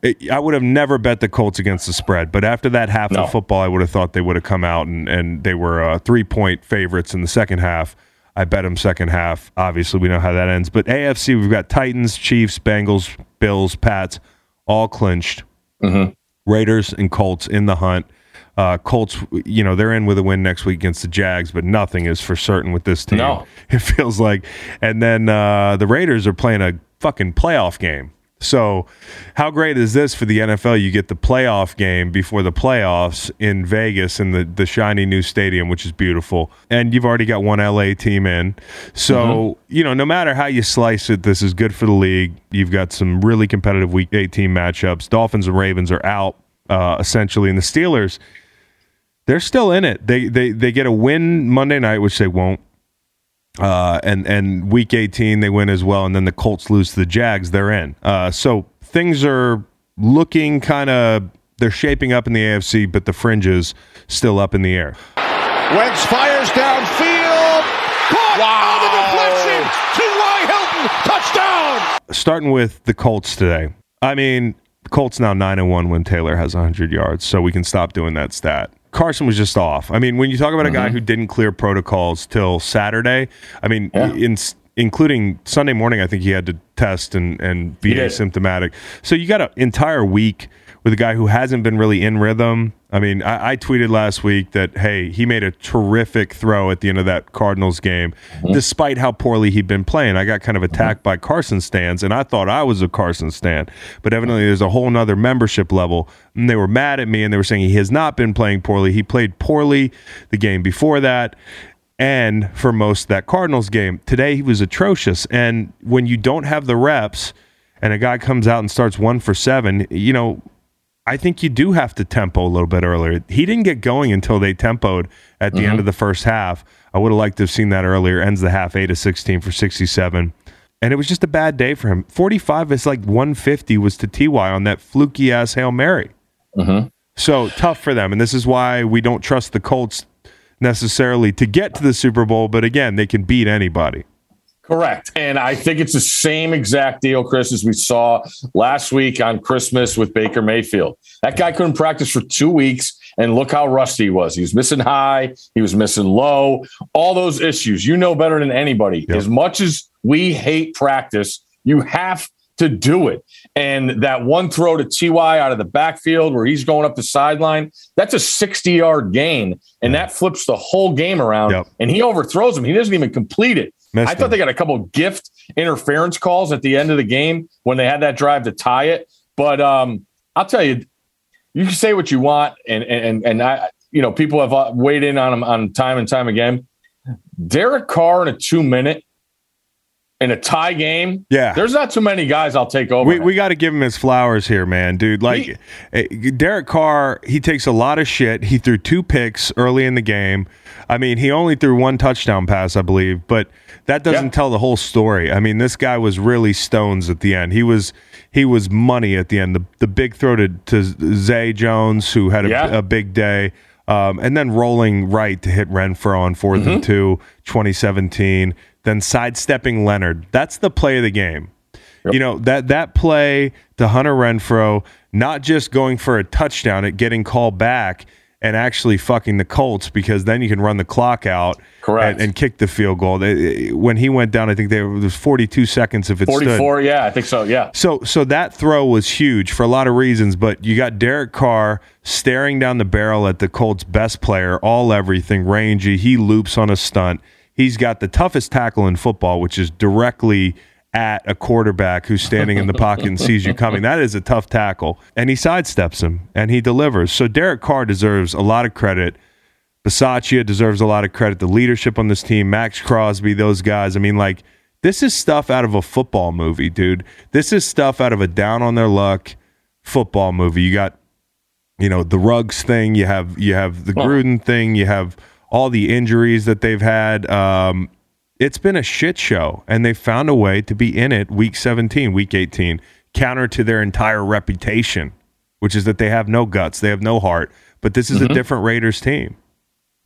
It- I would have never bet the Colts against the spread, but after that half No. of football, I would have thought they would have come out and and they were uh, 3-point favorites in the second half. I bet them second half. Obviously, we know how that ends. But AFC, we've got Titans, Chiefs, Bengals, Bills, Pats, all clinched. Raiders and Colts in the hunt. Uh, Colts, you know, they're in with a win next week against the Jags, but nothing is for certain with this team. No. (laughs) It feels like. And then uh, the Raiders are playing a fucking playoff game. So, how great is this for the NFL? You get the playoff game before the playoffs in Vegas in the, the shiny new stadium, which is beautiful. And you've already got one LA team in. So, you know, no matter how you slice it, this is good for the league. You've got some really competitive week 18 matchups. Dolphins and Ravens are out, uh, essentially. And the Steelers, they're still in it. They, they, they get a win Monday night, which they won't. Uh, and and week 18 they win as well, and then the Colts lose to the Jags. They're in. Uh, so things are looking kind of they're shaping up in the AFC, but the fringes still up in the air. Wentz fires downfield. Caught on the deflection. T.Y. Hilton. Touchdown. Starting with the Colts today. I mean, Colts now nine and one when Taylor has 100 yards, so we can stop doing that stat. Carson was just off. I mean, when you talk about a guy mm-hmm. who didn't clear protocols till Saturday, I mean, in including Sunday morning, I think he had to test and and be asymptomatic. So you got an entire week with a guy who hasn't been really in rhythm. I mean, I, I tweeted last week that hey, he made a terrific throw at the end of that Cardinals game, mm-hmm. despite how poorly he'd been playing. I got kind of mm-hmm. attacked by Carson stands, and I thought I was a Carson stand, but evidently there's a whole nother membership level, and they were mad at me, and they were saying he has not been playing poorly. He played poorly the game before that and for most of that Cardinals game. Today he was atrocious. And when you don't have the reps and a guy comes out and starts one for seven, you know, I think you do have to tempo a little bit earlier. He didn't get going until they tempoed at the end mm-hmm. of the first half. I would have liked to have seen that earlier. Ends the half eight to sixteen for sixty seven. And it was just a bad day for him. Forty five is like one fifty was to Ty on that fluky ass Hail Mary. Mm-hmm. So tough for them. And this is why we don't trust the Colts necessarily to get to the Super Bowl, but again, they can beat anybody. Correct. And I think it's the same exact deal, Chris, as we saw last week on Christmas with Baker Mayfield. That guy couldn't practice for two weeks, and look how rusty he was. He was missing high, he was missing low, all those issues. You know better than anybody. As much as we hate practice, you have to do it. And that one throw to TY out of the backfield where he's going up the sideline, that's a 60 yard gain. And that flips the whole game around. Yep. And he overthrows him. He doesn't even complete it. Missed I thought him. they got a couple gift interference calls at the end of the game when they had that drive to tie it. But um, I'll tell you, you can say what you want, and and and I, you know, people have uh, weighed in on him on time and time again. Derek Carr in a two minute in a tie game. Yeah. there's not too many guys I'll take over. We, we got to give him his flowers here, man, dude. Like He- eh, Derek Carr, he takes a lot of shit. He threw two picks early in the game. I mean, he only threw one touchdown pass, I believe, but that doesn't Yeah. tell the whole story. I mean, this guy was really stones at the end. He was he was money at the end. The the big throw to to Zay Jones, who had a, Yeah. a big day. Um, and then rolling right to hit Renfrow on 4th Mm-hmm. and two, 2017. Then sidestepping Leonard. That's the play of the game. You know that that play to Hunter Renfrow, not just going for a touchdown, it getting called back and actually fucking the Colts because then you can run the clock out Correct. and, and kick the field goal. They- when he went down, I think there was 42 seconds if it stood. 44. Yeah, I think so. Yeah. So so that throw was huge for a lot of reasons, but you got Derek Carr staring down the barrel at the Colts' best player, all everything, rangy. He loops on a stunt. He's got the toughest tackle in football, which is directly at a quarterback who's standing in the pocket and sees you (laughs) coming. That is a tough tackle. And he sidesteps him and he delivers. So Derek Carr deserves a lot of credit. Bisaccia deserves a lot of credit. The leadership on this team, Maxx Crosby, those guys. I mean, like, this is stuff out of a football movie, dude. This is stuff out of a down on their luck football movie. You got, you know, the Ruggs thing. You have you have the Gruden thing. You have all the injuries that they've had. Um, it's been a shit show, and they found a way to be in it week 17, week 18, counter to their entire reputation, which is that they have no guts, they have no heart. But this is a different Raiders team.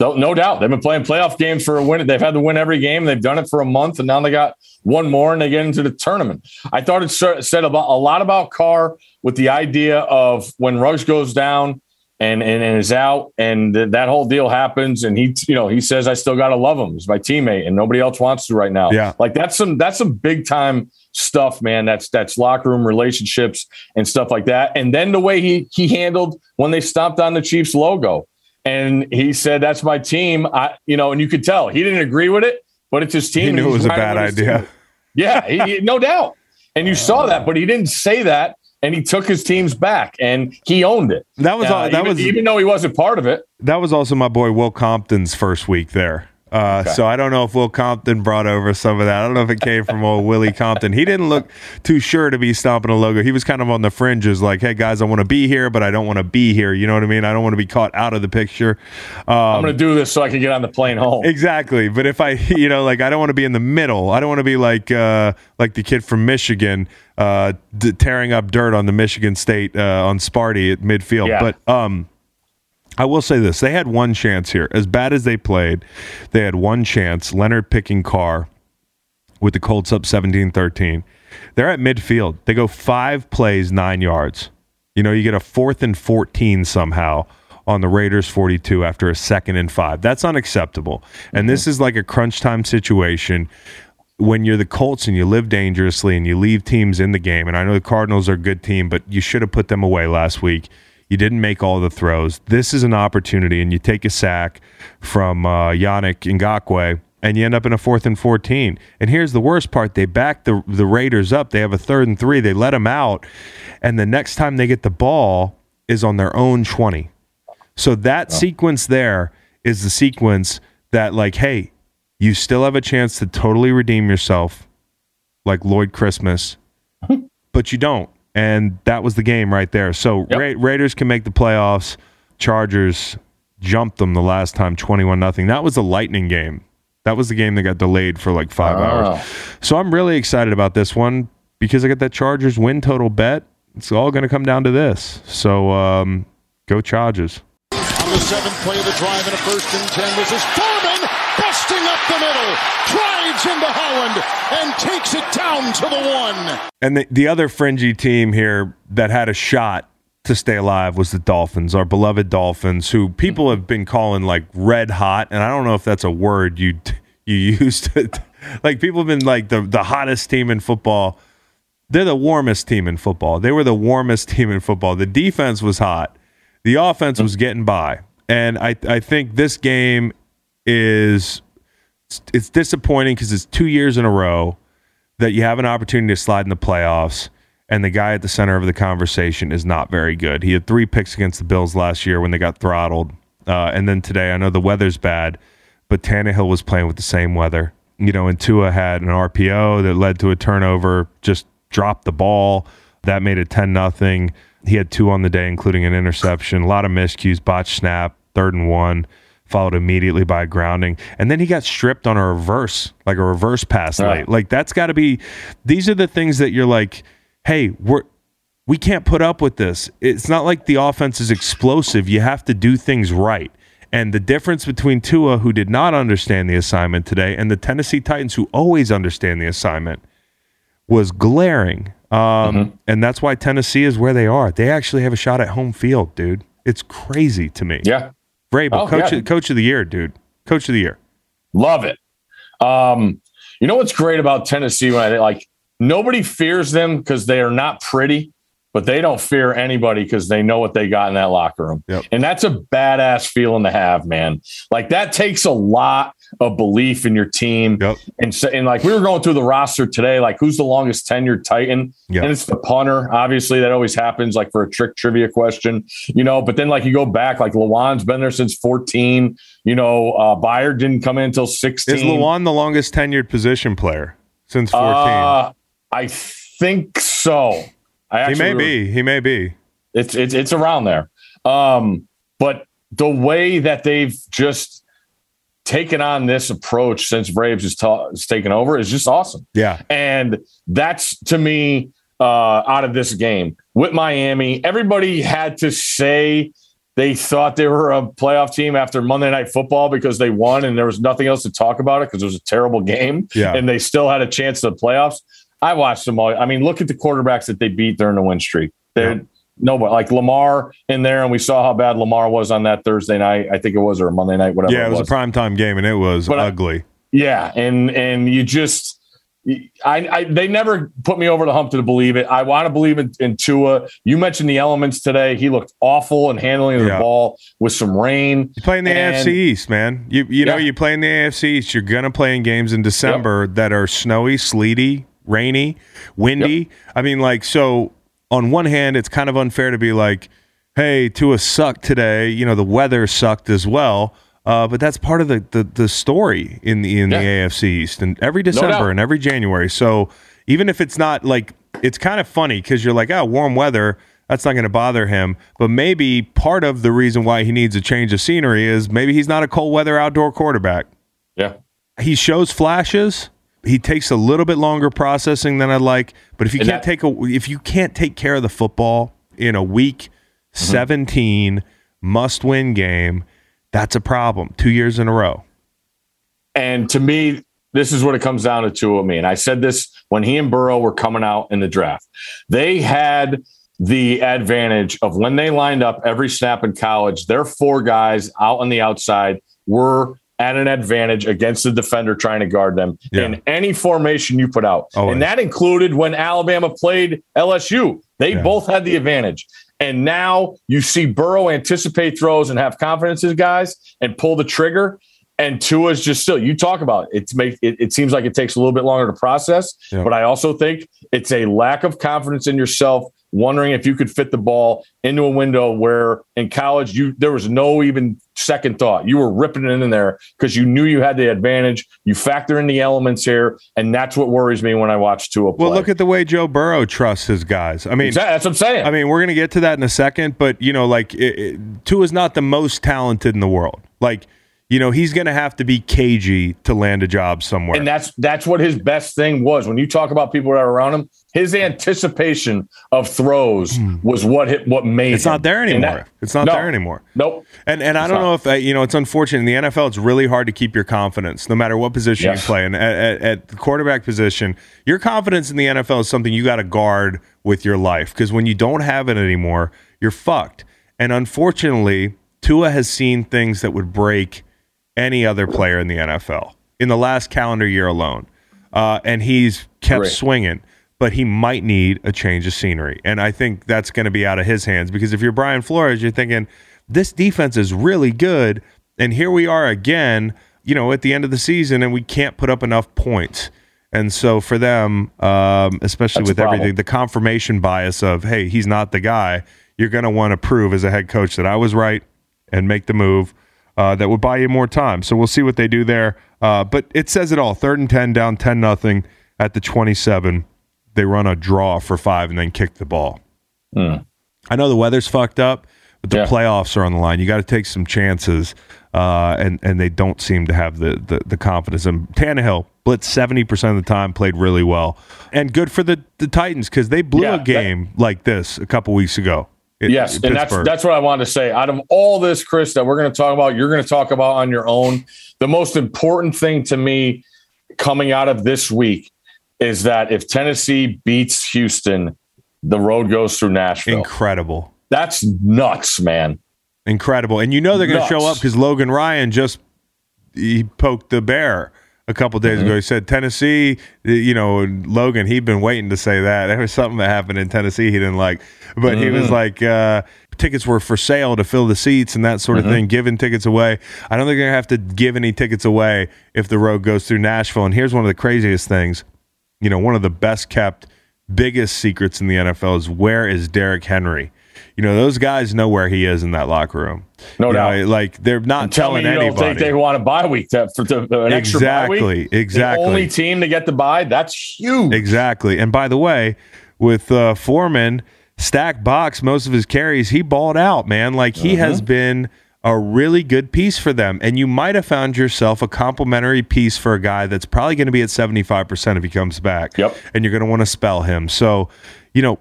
No, no doubt. They've been playing playoff games for a win. They've had to win every game. They've done it for a month, and now they got one more, and they get into the tournament. I thought it said about a lot about Carr with the idea of when Ruggs goes down and and, and is out, and th- that whole deal happens, and he, you know, he says, "I still gotta love him. He's my teammate, and nobody else wants to right now." Yeah. like that's some that's some big time stuff, man. That's that's locker room relationships and stuff like that. And then the way he he handled when they stomped on the Chiefs logo and he said, "That's my team." I, you know, and you could tell he didn't agree with it, but it's his team. He knew it was a bad idea. team. Yeah, he, he- no doubt. And you saw that, but he didn't say that, and he took his teams back, and he owned it. That was Uh, all, that even, was even though he wasn't part of it. that was also my boy Will Compton's first week there. Uh, So I don't know if Will Compton brought over some of that. I don't know if it came from old Willie Compton. He didn't look too sure to be stomping a logo. He was kind of on the fringes, like, "Hey guys, I want to be here, but I don't want to be here." You know what I mean? I don't want to be caught out of the picture. Um, I'm going to do this so I can get on the plane home. Exactly. But if I, (laughs) you know, like I don't want to be in the middle. I don't want to be like uh, like the kid from Michigan uh, d- tearing up dirt on the Michigan State uh, on Sparty at midfield. Yeah. But um, I will say this: they had one chance here. As bad as they played, they had one chance. Leonard picking Carr with the Colts up 17-13. They're at midfield. They go five plays, nine yards. You know, you get a fourth and 14 somehow on the Raiders 42 after a second and five. That's unacceptable. And this is like a crunch time situation. when you're the Colts and you live dangerously and you leave teams in the game, and I know the Cardinals are a good team, but you should have put them away last week. You didn't make all the throws. This is an opportunity, and you take a sack from uh, Yannick Ngakoue, and you end up in a fourth and 14. And here's the worst part they back the, the Raiders up. They have a third and three. They let them out, and the next time they get the ball is on their own 20. So that sequence there is the sequence that, like, hey, you still have a chance to totally redeem yourself, like Lloyd Christmas, (laughs) but you don't. And that was the game right there. So Ra- Raiders can make the playoffs. Chargers jumped them the last time, twenty-one nothing. That was a lightning game. That was the game that got delayed for like five Oh. hours. So I'm really excited about this one because I got that Chargers win total bet. It's all going to come down to this. So um, go Chargers. On the seventh play of the drive and a first and ten, this is Foreman busting up the middle, drives into Holland, and takes it down to the one. And the, the other fringy team here that had a shot to stay alive was the Dolphins, our beloved Dolphins, who people have been calling like red hot, and I don't know if that's a word you you used. (laughs) Like people have been like the the hottest team in football. They're the warmest team in football. They were the warmest (laughs) team in football. The defense was hot. The offense was getting by. And I I think this game is it's, disappointing because it's two years in a row that you have an opportunity to slide in the playoffs, and the guy at the center of the conversation is not very good. He had three picks against the Bills last year when they got throttled, uh, and then today I know the weather's bad, but Tannehill was playing with the same weather. You know, and Tua had an RPO that led to a turnover, just dropped the ball. That made it 10 nothing. He had two on the day, including an interception, a lot of miscues, botched snap, third and one, followed immediately by a grounding. And then he got stripped on a reverse, like a reverse pass late. Like that's got to be, these are the things that you're like, hey, we're, we can't put up with this. It's not like the offense is explosive. You have to do things right. And the difference between Tua, who did not understand the assignment today, and the Tennessee Titans, who always understand the assignment, was glaring. Um, And that's why Tennessee is where they are. They actually have a shot at home field, dude. It's crazy to me. Yeah. Vrabel, Oh, coach, yeah. coach of the year, dude. Coach of the year. Love it. Um, you know what's great about Tennessee? When I like nobody fears them because they are not pretty, but they don't fear anybody because they know what they got in that locker room. Yep. And that's a badass feeling to have, man. Like that takes a lot of belief in your team. Yep. And so, and like we were going through the roster today, like who's the longest tenured Titan? Yep. And it's the punter. Obviously, that always happens, like for a trick trivia question, you know. But then, like you go back, like Lewan's been there since 14. You know, uh Byard didn't come in until 16. Is Lewan the longest tenured position player since 14? Uh, I think so. I he may be. He may be. It's it's it's around there. Um, but the way that they've just taken on this approach since Braves has, ta- has taken over is just awesome. Yeah. And that's to me uh, out of this game with Miami. Everybody had to say they thought they were a playoff team after Monday Night Football because they won and there was nothing else to talk about it because it was a terrible game. Yeah. And they still had a chance to the playoffs. I watched them all. I mean, look at the quarterbacks that they beat during the win streak. They're Yeah. Nobody like Lamar in there, and we saw how bad Lamar was on that Thursday night. I think it was or Monday night, whatever. Yeah, it was a primetime game and it was But I- ugly. Yeah, and and you just, I, I they never put me over the hump to believe it. I want to believe in, in Tua. You mentioned the elements today. He looked awful in handling the Yeah. ball with some rain. You play in the And- AFC East, man. You you know you play in the AFC East. You're gonna play in games in December that are snowy, sleety, rainy, windy. I mean, like so. On one hand, it's kind of unfair to be like, "Hey, Tua sucked today." You know, the weather sucked as well. Uh, but that's part of the, the the story in the in the AFC East, and every. December and every January. So even if it's not like it's kind of funny because you're like, "Oh, warm weather." That's not going to bother him. But maybe part of the reason why he needs a change of scenery is maybe he's not a cold weather outdoor quarterback. Yeah, He shows flashes. He takes a little bit longer processing than I'd like. But if you And can't that- take a if you can't take care of the football in a week Mm-hmm. 17 must win game, that's a problem. Two years in a row. And to me, this is what it comes down to to me. And I said this when he and Burrow were coming out in the draft. They had the advantage of when they lined up every snap in college, their four guys out on the outside were at an advantage against the defender trying to guard them Yeah. in any formation you put out. Always. And that included when Alabama played LSU. They Yeah. both had the advantage. And now you see Burrow anticipate throws and have confidence in his guys and pull the trigger. And Tua's just still, you talk about it. It's make it, it seems like it takes a little bit longer to process, Yeah. but I also think it's a lack of confidence in yourself, wondering if you could fit the ball into a window where in college you there was no even second thought. You were ripping it in there because you knew you had the advantage. You factor in the elements here, and that's what worries me when I watch Tua play. Well, look at the way Joe Burrow trusts his guys. I mean, Exactly, that's what I'm saying. I mean, we're gonna get to that in a second, but you know, like it, it, Tua's not the most talented in the world. Like, you know, he's gonna have to be cagey to land a job somewhere. And that's that's what his best thing was. When you talk about people that are around him, his anticipation of throws was what hit, what made Hmm. it's him. not there anymore. that- it's not No. there anymore. Nope. And and I don't not. know if you know it's unfortunate in the NFL. It's really hard to keep your confidence, no matter what position Yes. you play. And at, at, at the quarterback position, your confidence in the NFL is something you got to guard with your life because when you don't have it anymore, you're fucked. And unfortunately, Tua has seen things that would break any other player in the NFL in the last calendar year alone, uh, and he's kept Great. swinging. But he might need a change of scenery, and I think that's going to be out of his hands because if you're Brian Flores, you're thinking this defense is really good, and here we are again, you know, at the end of the season, and we can't put up enough points. And so for them, um, especially That's with everything, the confirmation bias of hey, he's not the guy. You're going to want to prove as a head coach that I was right and make the move uh, that would buy you more time. So we'll see what they do there. Uh, but it says it all. Third and ten, down ten nothing at the 27. They run a draw for five and then kick the ball. I know the weather's fucked up, but the Yeah. playoffs are on the line. You got to take some chances, uh, and and they don't seem to have the the, the confidence. And Tannehill blitzed seventy percent of the time, played really well, and good for the the Titans because they blew Yeah, a game like this a couple weeks ago. In- Yes, and that's that's what I wanted to say. Out of all this, Chris, that we're going to talk about, you're going to talk about on your own. The most important thing to me coming out of this week is that if Tennessee beats Houston, the road goes through Nashville. incredible. That's nuts, man. incredible. And you know they're going to show up because Logan Ryan just he poked the bear a couple days Mm-hmm. ago. He said Tennessee, you know, Logan. He'd been waiting to say that. There was something that happened in Tennessee he didn't like, but he Mm-hmm. was like. uh Tickets were for sale to fill the seats and that sort of Mm-hmm. thing, giving tickets away. I don't think they're going to have to give any tickets away if the road goes through Nashville. And here's one of the craziest things you know, one of the best kept, biggest secrets in the NFL is where is Derrick Henry? You know, those guys know where he is in that locker room. No You doubt. know, like they're not Tell telling you don't anybody. think they want a bye week to, for to, an extra bye week? Exactly, exactly. The only team to get the bye. That's huge. Exactly. And by the way, with uh, Foreman, stack box, most of his carries, he balled out, man. Like he Uh-huh. has been a really good piece for them. And you might have found yourself a complimentary piece for a guy that's probably going to be at 75% if he comes back. Yep. And you're going to want to spell him. So, you know,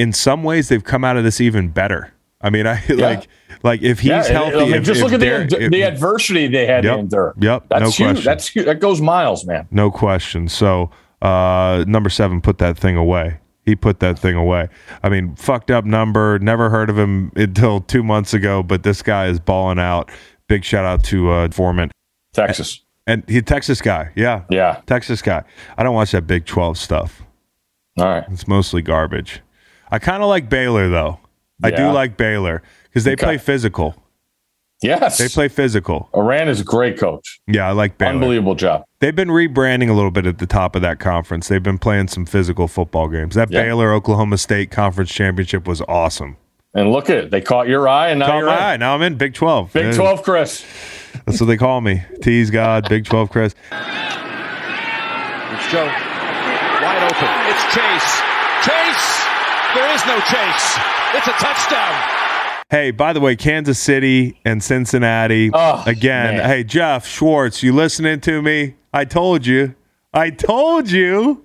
in some ways, they've come out of this even better. I mean, I (laughs) like, like if he's Yeah, healthy, I mean, if- just if look at the, if- the adversity they had Yep, to endure. yep, That's no huge. question. That's huge. That goes miles, man. No question. So uh, number seven put that thing away. He put that thing away. I mean, fucked up number. Never heard of him until two months ago, but this guy is balling out. Big shout out to uh, Foreman Texas. and he Texas guy. Yeah, Yeah. Texas guy. I don't watch that Big Twelve stuff. All right. It's mostly garbage. I kind of like Baylor though. I do like Baylor because they Okay. play physical. Yes. They play physical. Aranda's a great coach. Yeah, I like Baylor. Unbelievable job. They've been rebranding a little bit at the top of that conference. They've been playing some physical football games. That Yeah. Baylor Oklahoma State conference championship was awesome. And look at it. They caught your eye, and now Caught you're my in. eye. Now I'm in Big 12. Big Yeah. 12, Chris. That's what they call me. Tease God, Big 12 Chris. It's Joe. Wide open. It's Chase. Chase. There is no chase. It's a touchdown. Hey, by the way, Kansas City and Cincinnati. Oh, again, man. hey, Geoff Schwartz, you listening to me? I told you. I told you.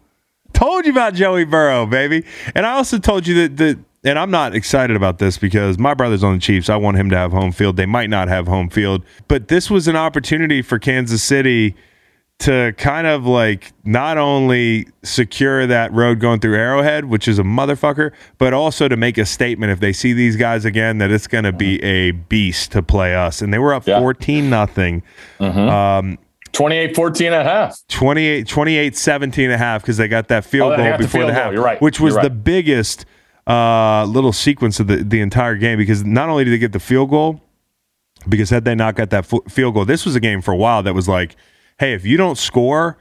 Told you about Joey Burrow, baby. And I also told you that the and I'm not excited about this because my brother's on the Chiefs. I want him to have home field. They might not have home field, but this was an opportunity for Kansas City to kind of like not only secure that road going through Arrowhead, which is a motherfucker, but also to make a statement if they see these guys again that it's going to be a beast to play us. And they were up Yeah. 14 nothing. Um, 28 14 and a half. 28, 28 17 and a half because they got that field Oh, goal the before the goal. half, You're right. which was You're the biggest uh, little sequence of the, the entire game because not only did they get the field goal, because had they not got that fo- field goal, this was a game for a while that was like, hey, if you don't score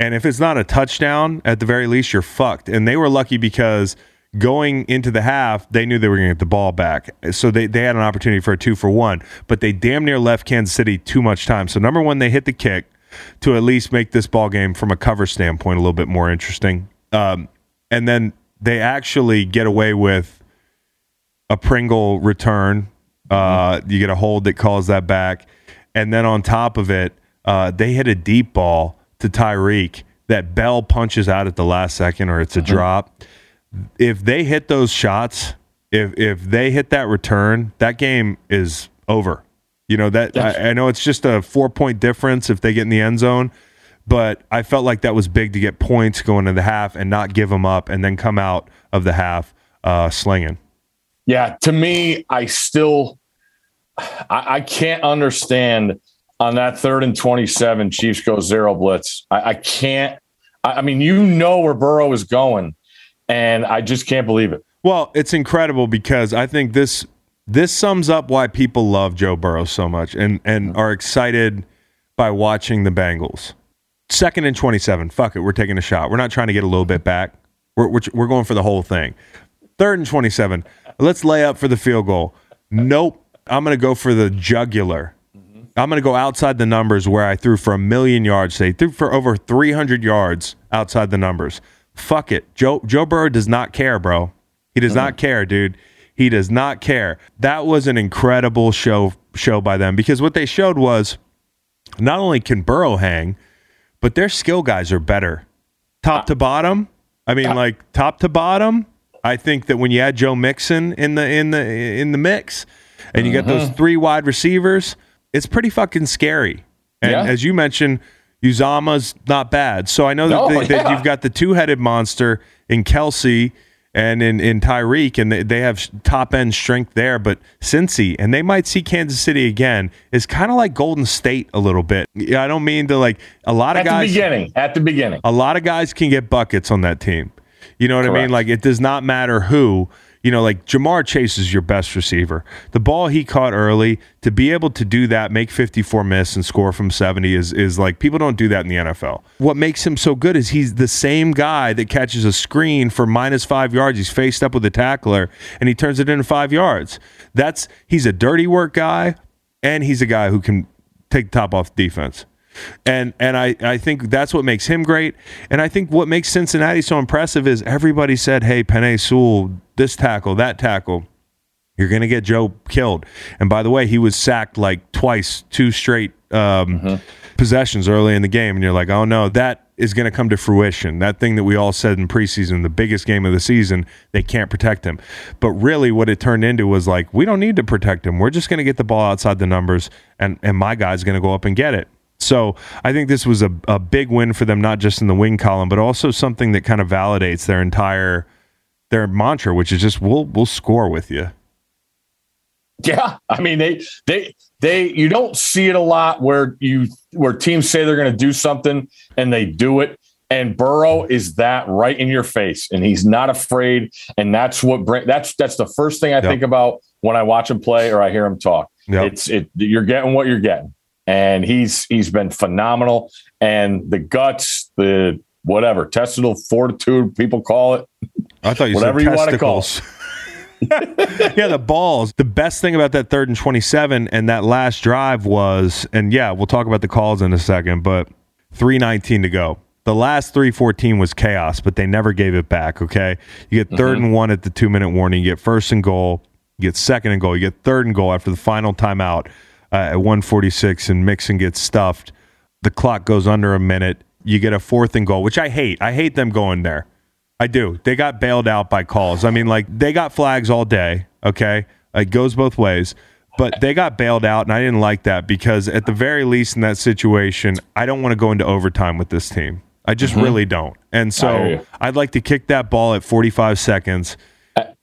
and if it's not a touchdown, at the very least, you're fucked. And they were lucky because going into the half, they knew they were going to get the ball back. So they, they had an opportunity for a two for one, but they damn near left Kansas City too much time. So, number one, they hit the kick to at least make this ball game from a cover standpoint a little bit more interesting. Um, and then they actually get away with a Pringle return. Uh, you get a hold that calls that back. And then on top of it, uh, they hit a deep ball to Tyreek that Bell punches out at the last second or it's a drop. If they hit those shots, if if they hit that return, that game is over. You know that I, I know it's just a four point difference if they get in the end zone, but I felt like that was big to get points going into the half and not give them up and then come out of the half uh, slinging. Yeah, to me, I still I, I can't understand on that third and 27, Chiefs go zero blitz. I, I can't I, I mean, you know where Burrow is going, and I just can't believe it. Well, it's incredible because I think this this sums up why people love Joe Burrow so much and and are excited by watching the Bengals. Second and 27. Fuck it, we're taking a shot. We're not trying to get a little bit back. We're we're, we're going for the whole thing. Third and 27. Let's lay up for the field goal. Nope. I'm going to go for the jugular. I'm going to go outside the numbers where I threw for a million yards. Say threw for over 300 yards outside the numbers. Fuck it. Joe Joe Burrow does not care, bro. He does not mm-hmm. care, dude. He does not care. That was an incredible show show by them because what they showed was not only can Burrow hang, but their skill guys are better. Top to bottom. I mean, like top to bottom. I think that when you add Joe Mixon in the in the in the mix, and you get those mm-hmm. three wide receivers, it's pretty fucking scary. And Yeah. as you mentioned, Uzomah's not bad. So I know that, No, they, that you've got the two-headed monster in Kelce and in, in Tyreek, and they, they have top end strength there. But Cincy, and they might see Kansas City again, is kind of like Golden State a little bit. Yeah, I don't mean to like a lot of At the guys. beginning, at the beginning. A lot of guys can get buckets on that team. You know what I mean? Like it does not matter who. You know, like Ja'Marr Chase is your best receiver. The ball he caught early to be able to do that, make 54 miss and score from 70 is is like people don't do that in the NFL. What makes him so good is he's the same guy that catches a screen for minus five yards. He's faced up with a tackler and he turns it into five yards. That's he's a dirty work guy and he's a guy who can take the top off defense. And and I, I think that's what makes him great. And I think what makes Cincinnati so impressive is everybody said, hey, Penei Sewell, this tackle, that tackle, you're going to get Joe killed. And by the way, he was sacked like twice, two straight um, possessions early in the game. And you're like, oh no, that is going to come to fruition. That thing that we all said in preseason, the biggest game of the season, they can't protect him. But really, what it turned into was like, we don't need to protect him. We're just going to get the ball outside the numbers, and, and my guy's going to go up and get it. So I think this was a, a big win for them, not just in the win column, but also something that kind of validates their entire their mantra, which is just we'll we'll score with you. Yeah, I mean they they they you don't see it a lot where you where teams say they're going to do something and they do it. And Burrow is that right in your face, and he's not afraid. And that's what bring that's that's the first thing I think about when I watch him play or I hear him talk. Yep. It's it you're getting what you're getting, and he's he's been phenomenal. And the guts, the whatever testicle fortitude people call it, I thought you whatever said you want to call. testicles. (laughs) (laughs) yeah, the balls. The best thing about that third and 27 and that last drive was, and yeah, we'll talk about the calls in a second, but 319 to go. The last 314 was chaos, but they never gave it back, okay? You get 3rd and mm-hmm. one at the two minute warning. You get first and goal. You get second and goal. You get third and goal after the final timeout uh, at 146, and Mixon gets stuffed. The clock goes under a minute. You get a fourth and goal, which I hate. I hate them going there. I do. They got bailed out by calls. I mean, like they got flags all day. Okay, it goes both ways. but they got bailed out, and I didn't like that because at the very least in that situation, I don't want to go into overtime with this team. I just really don't. And Mm-hmm. So. I'd like to kick that ball at 45 seconds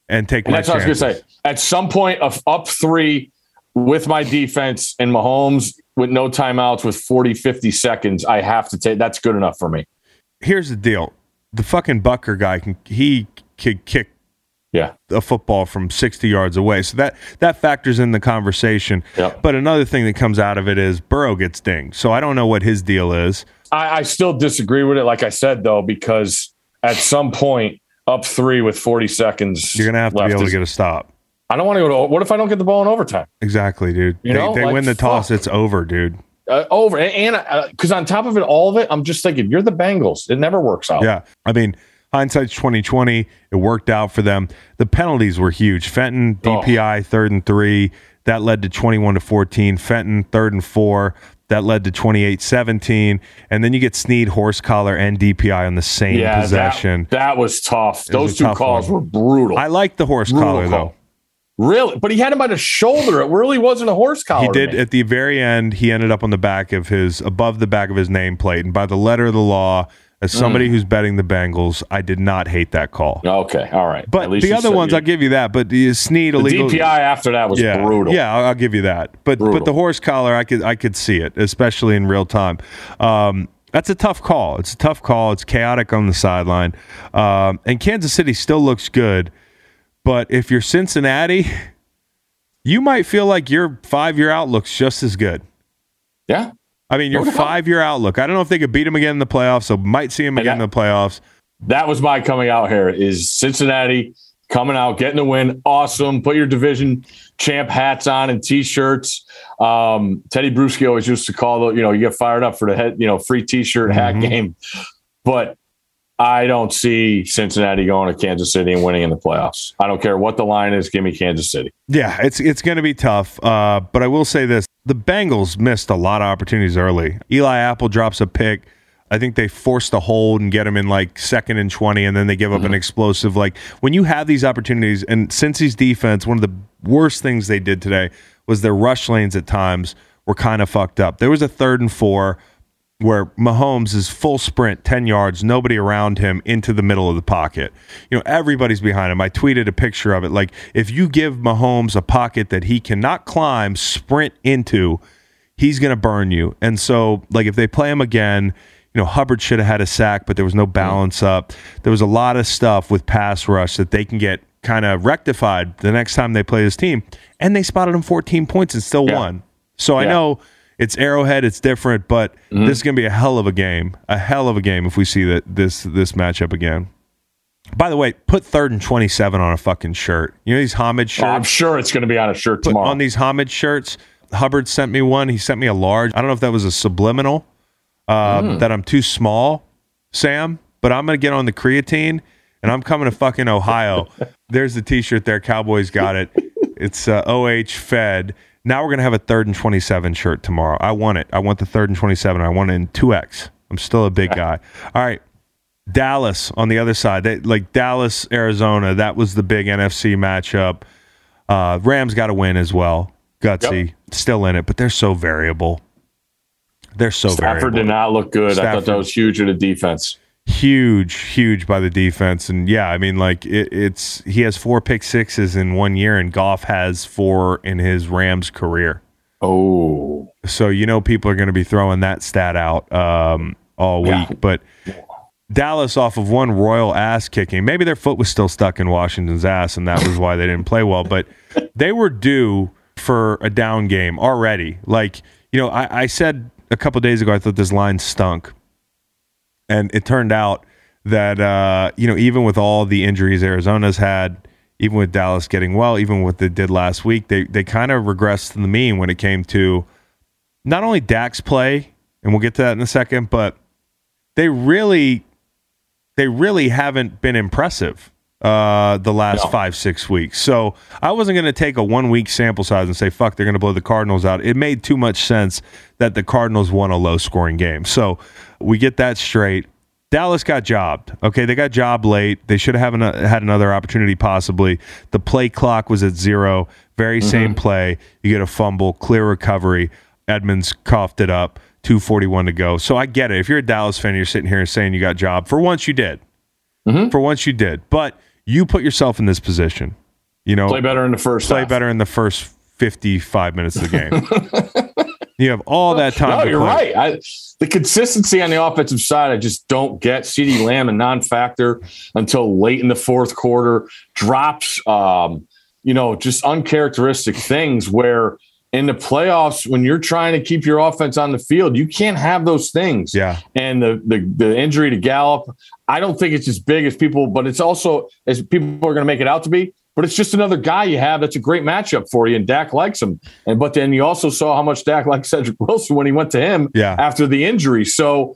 and take And that's what I was going to say. At some point, of up three with my defense and Mahomes with no timeouts with 40, 50 seconds, I have to take that's good enough for me. Here's the deal: the fucking Butker guy can he could kick Yeah. a football from 60 yards away. So that that factors in the conversation. Yep. But another thing that comes out of it is Burrow gets dinged. So I don't know what his deal is. I, I still disagree with it, like I said, though, because at some point, up three with 40 seconds, You're gonna have to be able to get a stop. I don't want to go to. What if I don't get the ball in overtime? Exactly, dude. You they know, they like, win the toss, fuck. it's over, dude. Uh, over and because on top of it, all of it, I'm just thinking you're the Bengals. It never works out. Yeah. I mean, hindsight's 2020. It worked out for them. The penalties were huge. Fenton, Oh. DPI, third and three. That led to 21 to 14. Fenton, third and four. That led to 28 17. And then you get Sneed, horse collar, and DPI on the same Yeah, possession. That, was tough. was Those a two tough calls one. were brutal. I like the horse Brutal collar, call. though. Really, but he had him by the shoulder. It really wasn't a horse collar. He did at the very end. He ended up on the back of his, above the back of his nameplate. And by the letter of the law, as somebody Mm. who's betting the Bengals, I did not hate that call. Okay, all right. But At least the other ones, you- I'll give you that. But the Sneed the illegal. DPI after that was yeah, brutal. Yeah, I'll, I'll give you that. But but the horse collar, I could I could see it, especially in real time. Um, that's a tough call. It's a tough call. It's chaotic on the sideline, um, and Kansas City still looks good. But if you're Cincinnati, you might feel like your five year outlook's just as good. yeah. I mean, your five year outlook. I don't know if they could beat them again in the playoffs, so might see them again got- in the playoffs. That was my coming out here. Is Cincinnati coming out, getting the win? Awesome. Put your division champ hats on and t-shirts. Um, Teddy Bruschi always used to call the, you know, you get fired up for the head, you know, free t-shirt hat Mm-hmm. game. But I don't see Cincinnati going to Kansas City and winning in the playoffs. I don't care what the line is. Give me Kansas City. Yeah, it's it's going to be tough. Uh, but I will say this: the Bengals missed a lot of opportunities early. Eli Apple drops a pick. I think they forced a hold and get him in like second and twenty, and then they give up an explosive. Like when you have these opportunities, and Cincy's defense, one of the worst things they did today was their rush lanes at times were kind of fucked up. There was a third and four where Mahomes is full sprint, 10 yards, nobody around him into the middle of the pocket. You know, everybody's behind him. I tweeted a picture of it. Like, if you give Mahomes a pocket that he cannot climb, sprint into, he's going to burn you. And so, like, if they play him again, you know, Hubbard should have had a sack, but there was no balance up. There was a lot of stuff with pass rush that they can get kind of rectified the next time they play this team. And they spotted him 14 points and still Yeah. won. So I know it's Arrowhead, it's different, but Mm-hmm. this is gonna be a hell of a game, a hell of a game if we see that this this matchup again. By the way, put third and twenty seven on a fucking shirt. You know these homage Oh, I'm sure it's going to be on a shirt Put tomorrow. on these homage shirts. Hubbard sent me one. He sent me a large. I don't know if that was a subliminal uh, Hmm. that I'm too small, Sam. But I'm gonna get on the creatine, and I'm coming to fucking Ohio. (laughs) There's the T-shirt there. Cowboys got it. It's uh, OH Fed. Now we're gonna have a third and 27 shirt tomorrow. I want it. I want the third and 27. I want it in 2x. I'm still a big guy. All right. Dallas on the other side. They, like Dallas, Arizona. That was the big NFC matchup. Uh, Rams got to win as well. Gutsy, still in it, but they're so variable. They're so variable. Stafford variable. did not look good. I thought that was huge with the defense. Huge, huge by the defense, and yeah, I mean, like it, it's he has four pick sixes in one year, and Goff has four in his Rams career. Oh, So you know people are going to be throwing that stat out um, all week, Yeah. but. Dallas off of one royal ass kicking. Maybe their foot was still stuck in Washington's ass, and that was why they didn't play well. But they were due for a down game already. Like, you know, I, I said a couple days ago, I thought this line stunk. And it turned out that, uh, you know, even with all the injuries Arizona's had, even with Dallas getting well, even what they did last week, they, they kind of regressed to the mean when it came to not only Dak's play, and we'll get to that in a second, but they really they really haven't been impressive uh, the last No. five six weeks. So I wasn't going to take a one week sample size and say fuck they're going to blow the Cardinals out. It made too much sense that the Cardinals won a low scoring game. So we get that straight. Dallas got jobbed. Okay, they got job late. They should have an, had another opportunity possibly. The play clock was at zero. Very same play. You get a fumble, clear recovery. Edmonds coughed it up. 241 to go. So I get it. If you're a Dallas fan, you're sitting here and saying you got job. For once you did. For once you did. But you put yourself in this position. You know, Play better in the first play half. better in the first 55 minutes of the game. (laughs) you have all that time. No, you're play. right. I, the consistency on the offensive side, I just don't get. CeeDee Lamb a non-factor until late in the fourth quarter. Drops, um, you know, just uncharacteristic things where in the playoffs, when you're trying to keep your offense on the field, you can't have those things. Yeah. And the the, the injury to Gallup, I don't think it's as big as people, but it's also as people are going to make it out to be. But it's just another guy you have that's a great matchup for you, and Dak likes him. And but then you also saw how much Dak liked Cedric Wilson when he went to him Yeah. after the injury. So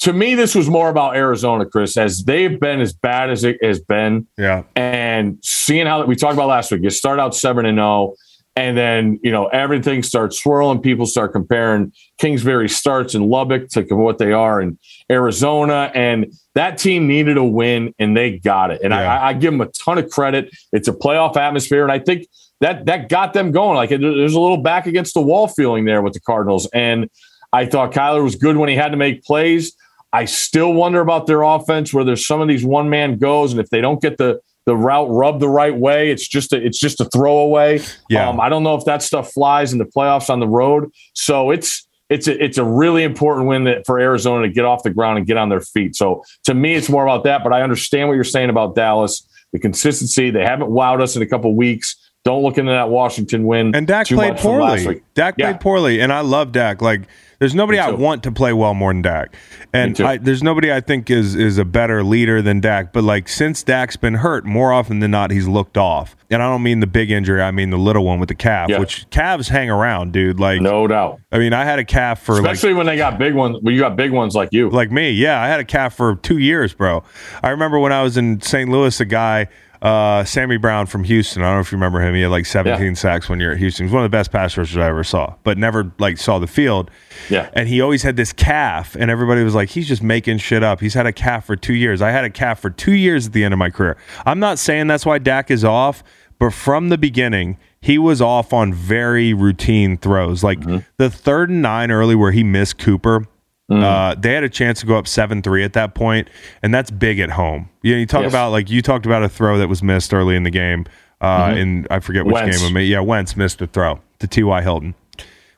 to me, this was more about Arizona, Chris, as they've been as bad as it has been, Yeah. and seeing how we talked about last week. You start out seven and zero, and then you know everything starts swirling. People start comparing Kingsbury starts in Lubbock to what they are in Arizona, and that team needed a win, and they got it. And Yeah. I, I give them a ton of credit. It's a playoff atmosphere, and I think that that got them going. Like it- there's a little back against the wall feeling there with the Cardinals, and I thought Kyler was good when he had to make plays. I still wonder about their offense, where there's some of these one man goes, and if they don't get the the route rubbed the right way, it's just a, it's just a throwaway. Yeah. Um, I don't know if that stuff flies in the playoffs on the road. So it's it's a, it's a really important win that, for Arizona to get off the ground and get on their feet. So to me, it's more about that. But I understand what you're saying about Dallas, the consistency. They haven't wowed us in a couple weeks. Don't look into that Washington win. And Dak played much from last poorly. week. Dak Yeah. played poorly, and I love Dak. Like, there's nobody I want to play well more than Dak, and. I, there's nobody I think is is a better leader than Dak. But like, since Dak's been hurt, more often than not, he's looked off. And I don't mean the big injury; I mean the little one with the calf. Yeah. Which calves hang around, dude. Like, No doubt. I mean, I had a calf for like Especially when they got big ones. When you got big ones like you. like me. Yeah, I had a calf for two years, bro. I remember when I was in St. Louis, a guy, uh, Sammy Brown from Houston. I don't know if you remember him. He had like 17 Yeah. sacks you're at Houston. He's one of the best pass rushers I ever saw, but never like saw the field. Yeah. And he always had this calf, and everybody was like, he's just making shit up. He's had a calf for two years. I had a calf for two years at the end of my career. I'm not saying that's why Dak is off, but from the beginning, he was off on very routine throws. Like Mm-hmm. the third and nine early where he missed Cooper. Mm. Uh, they had a chance to go up seven three at that point, and that's big at home. You know, you talk Yes. about like you talked about a throw that was missed early in the game. Uh, in I forget which Mm-hmm. Wentz. game. it ma- Yeah, Wentz missed a throw to T.Y. Hilton.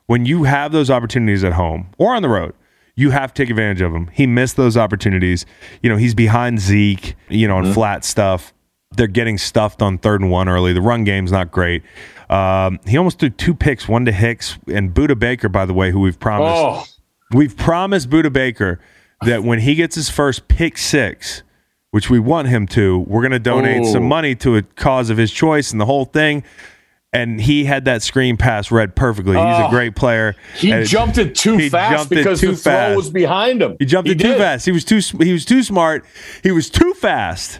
When you have those opportunities at home or on the road, you have to take advantage of them. He missed those opportunities. You know, he's behind Zeke. You know, on Mm-hmm. flat stuff. They're getting stuffed on third and one early. The run game's not great. Um, he almost threw two picks, one to Hicks and Budda Baker, by the way, who we've promised. Oh, We've promised Budda Baker that when he gets his first pick six, which we want him to, we're going to donate Oh. some money to a cause of his choice and the whole thing. And he had that screen pass read perfectly. He's a Oh. great player. he And jumped it too he fast jumped because too the throw fast. was behind him. He jumped it too fast. He was too. He was too smart. He was too fast.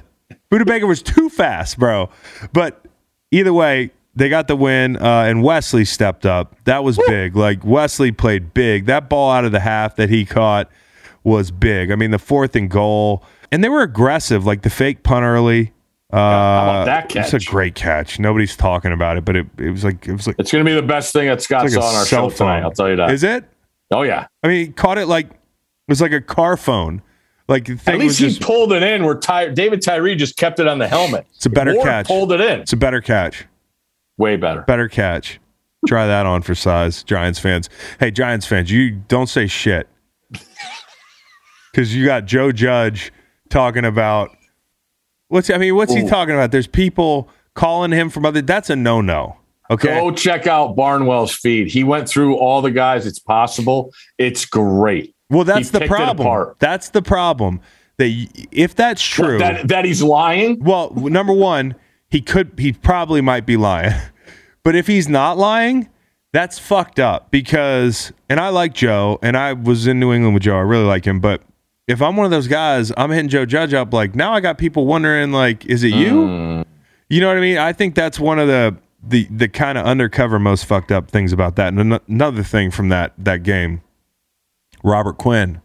Budda Baker was too fast, bro. But either way, they got the win, uh, and Wesley stepped up. That was big. Like Wesley played big. That ball out of the half that he caught was big. I mean, the fourth and goal, and they were aggressive. Like the fake punt early. Uh, how about that It's a great catch. Nobody's talking about it, but it, it was like it was like, It's going to be the best thing that Scott like saw on our show tonight. I'll tell you that. Is it? Oh yeah. I mean, he caught it like it was like a car phone. Like thing At least he just, pulled it in. Where Ty- David Tyree just kept it on the helmet. It's a better Ward catch. Pulled it in. It's a better catch. Way better. Better catch. Try that on for size, Giants fans. Hey, Giants fans, you don't say shit. Because you got Joe Judge talking about what's I mean, what's he talking about? There's people calling him from other that's a no no. Okay. Go check out Barnwell's feed. He went through all the guys. It's possible. It's great. well, that's he the problem. That's the problem. That if that's true, That that he's lying. Well, number one, he could, he probably might be lying. (laughs) But if he's not lying, that's fucked up because, and I like Joe, and I was in New England with Joe. I really like him. But if I'm one of those guys, I'm hitting Joe Judge up. Like now, I got people wondering, like, is it you? Mm. You know what I mean? I think that's one of the the the kind of undercover most fucked up things about that. And ano- another thing from that that game, Robert Quinn.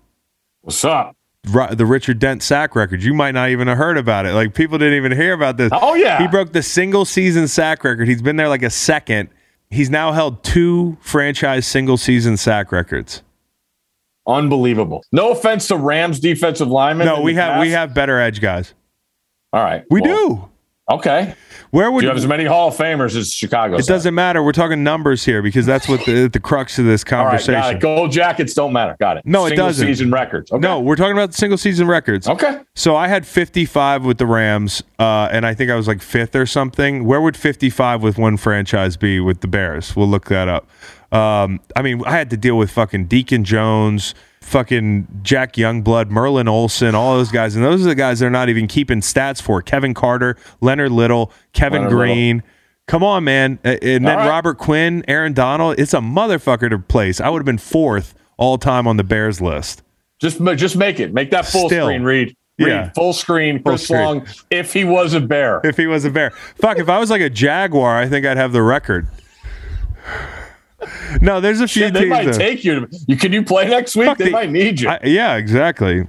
What's up? The Richard Dent sack record. You might not even have heard about it. Like people didn't even hear about this. Oh, yeah. he broke the single season sack record. He's been there like a second. He's now held two franchise single season sack records. Unbelievable. No offense to Rams defensive linemen. No, we have we have better edge guys. All right. We well, do. Okay. Where would Do you have as many Hall of Famers as Chicago? it doesn't matter. We're talking numbers here because that's what the the crux of this All right, conversation. got it. Gold jackets don't matter. Got it. No, it doesn't. Season records. Okay. No, we're talking about single season records. Okay. So I had 55 with the Rams, uh, and I think I was like fifth or something. Where would 55 with one franchise be with the Bears? We'll look that up. Um, I mean, I had to deal with fucking Deacon Jones, fucking Jack Youngblood, Merlin Olsen, all those guys, and those are the guys they're not even keeping stats for. Kevin Carter, Leonard Little, Kevin Leonard Green. Come on, man. And then right. Robert Quinn, Aaron Donald. It's a motherfucker to place. I would have been fourth all time on the Bears list. Just just make it. Make that full Still. screen. Read. Read. Yeah. Full screen. Full screen. Long. If he was a bear. if he was a bear. Fuck, if I was like a jaguar, I think I'd have the record. No, there's a few Shit, they might that- take you. To, you can you play next week? Fuck they the- might need you. I- yeah, exactly.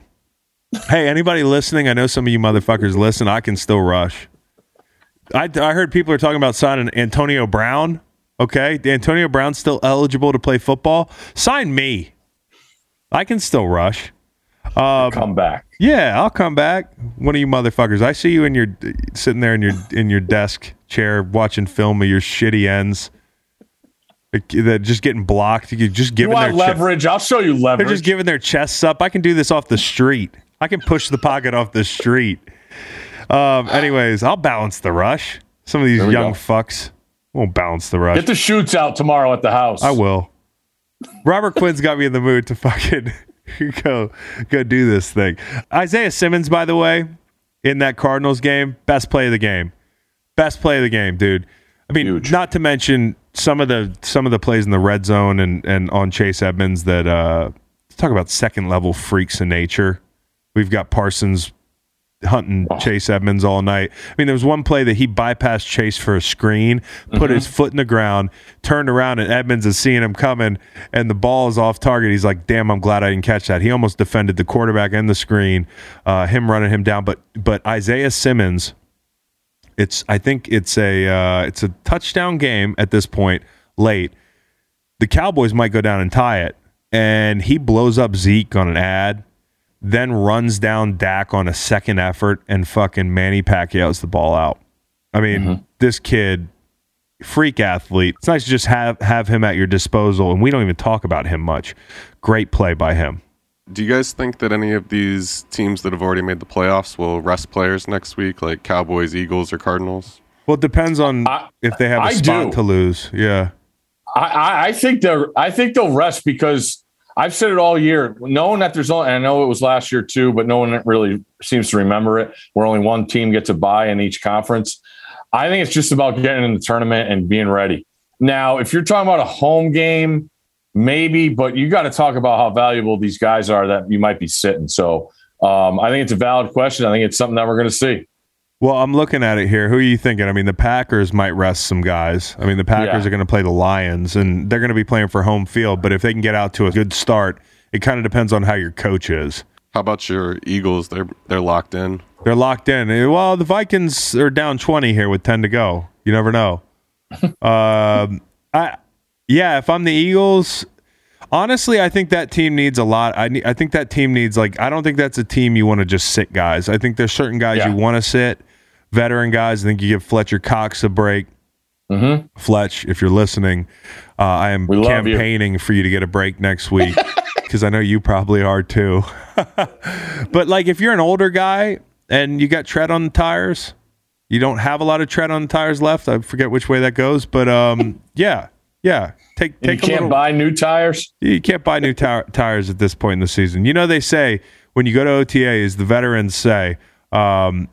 Hey, anybody listening? I know some of you motherfuckers listen. I can still rush. I, I heard people are talking about signing Antonio Brown. Okay, Antonio Brown's still eligible to play football. Sign me. I can still rush. Um, come back. Yeah, I'll come back. One of you motherfuckers. I see you in your sitting there in your in your desk chair watching film of your shitty ends. That just getting blocked. You're just You giving want their leverage? I'll show you leverage. they're just giving their chests up. I can do this off the street. I can push the pocket off the street. Um, (gasps) anyways, I'll balance the rush. Some of these young go. fucks won't balance the rush. Get the shoots out tomorrow at the house. I will. Robert Quinn's got me in the mood to fucking (laughs) go go do this thing. Isaiah Simmons, by the way, in that Cardinals game, best play of the game. Best play of the game, dude. I mean, Huge. not to mention some of the some of the plays in the red zone and and on Chase Edmonds that uh talk about second level freaks in nature. We've got Parsons hunting Chase Edmonds all night. I mean, there was one play that he bypassed Chase for a screen, put his foot in the ground, turned around, and Edmonds is seeing him coming, and the ball is off target. He's like, "Damn, I'm glad I didn't catch that." He almost defended the quarterback and the screen, uh, him running him down. But but Isaiah Simmons, it's I think it's a uh, it's a touchdown game at this point, late. The Cowboys might go down and tie it, and he blows up Zeke on an ad then runs down Dak on a second effort and fucking Manny Pacquiao's the ball out. I mean, this kid, freak athlete. It's nice to just have have him at your disposal, and we don't even talk about him much. Great play by him. Do you guys think that any of these teams that have already made the playoffs will rest players next week, like Cowboys, Eagles, or Cardinals? Well, it depends on I- if they have a I spot do. to lose. Yeah. I, I, I think they're I think they'll rest because I've said it all year, knowing that there's only and I know it was last year too, but no one really seems to remember it. Where only one team gets a bye in each conference. I think it's just about getting in the tournament and being ready. Now, if you're talking about a home game, maybe, but you got to talk about how valuable these guys are that you might be sitting. So um, I think it's a valid question. I think it's something that we're going to see. Well, I'm looking at it here. Who are you thinking? I mean, the Packers might rest some guys. I mean, the Packers Yeah. are going to play the Lions, and they're going to be playing for home field. But if they can get out to a good start, it kind of depends on how your coach is. How about your Eagles? They're they're locked in. They're locked in. Eh, Well, the Vikings are down 20 here with 10 to go. You never know. (laughs) um, I, yeah, if I'm the Eagles, honestly, I think that team needs a lot. I, ne- I think that team needs, like, I don't think that's a team you want to just sit guys. I think there's certain guys Yeah. you want to sit, veteran guys. I think you give Fletcher Cox a break. Mm-hmm. Fletch, if you're listening, uh, I am love you. campaigning for you to get a break next week (laughs) because I know you probably are too. (laughs) but like, if you're an older guy and you got tread on the tires, you don't have a lot of tread on the tires left. I forget which way that goes, but um, yeah, yeah. Take And you can't little. buy new tires. You can't buy new ti- tires at this point in the season. You know, they say when you go to OTAs, the veterans say, um,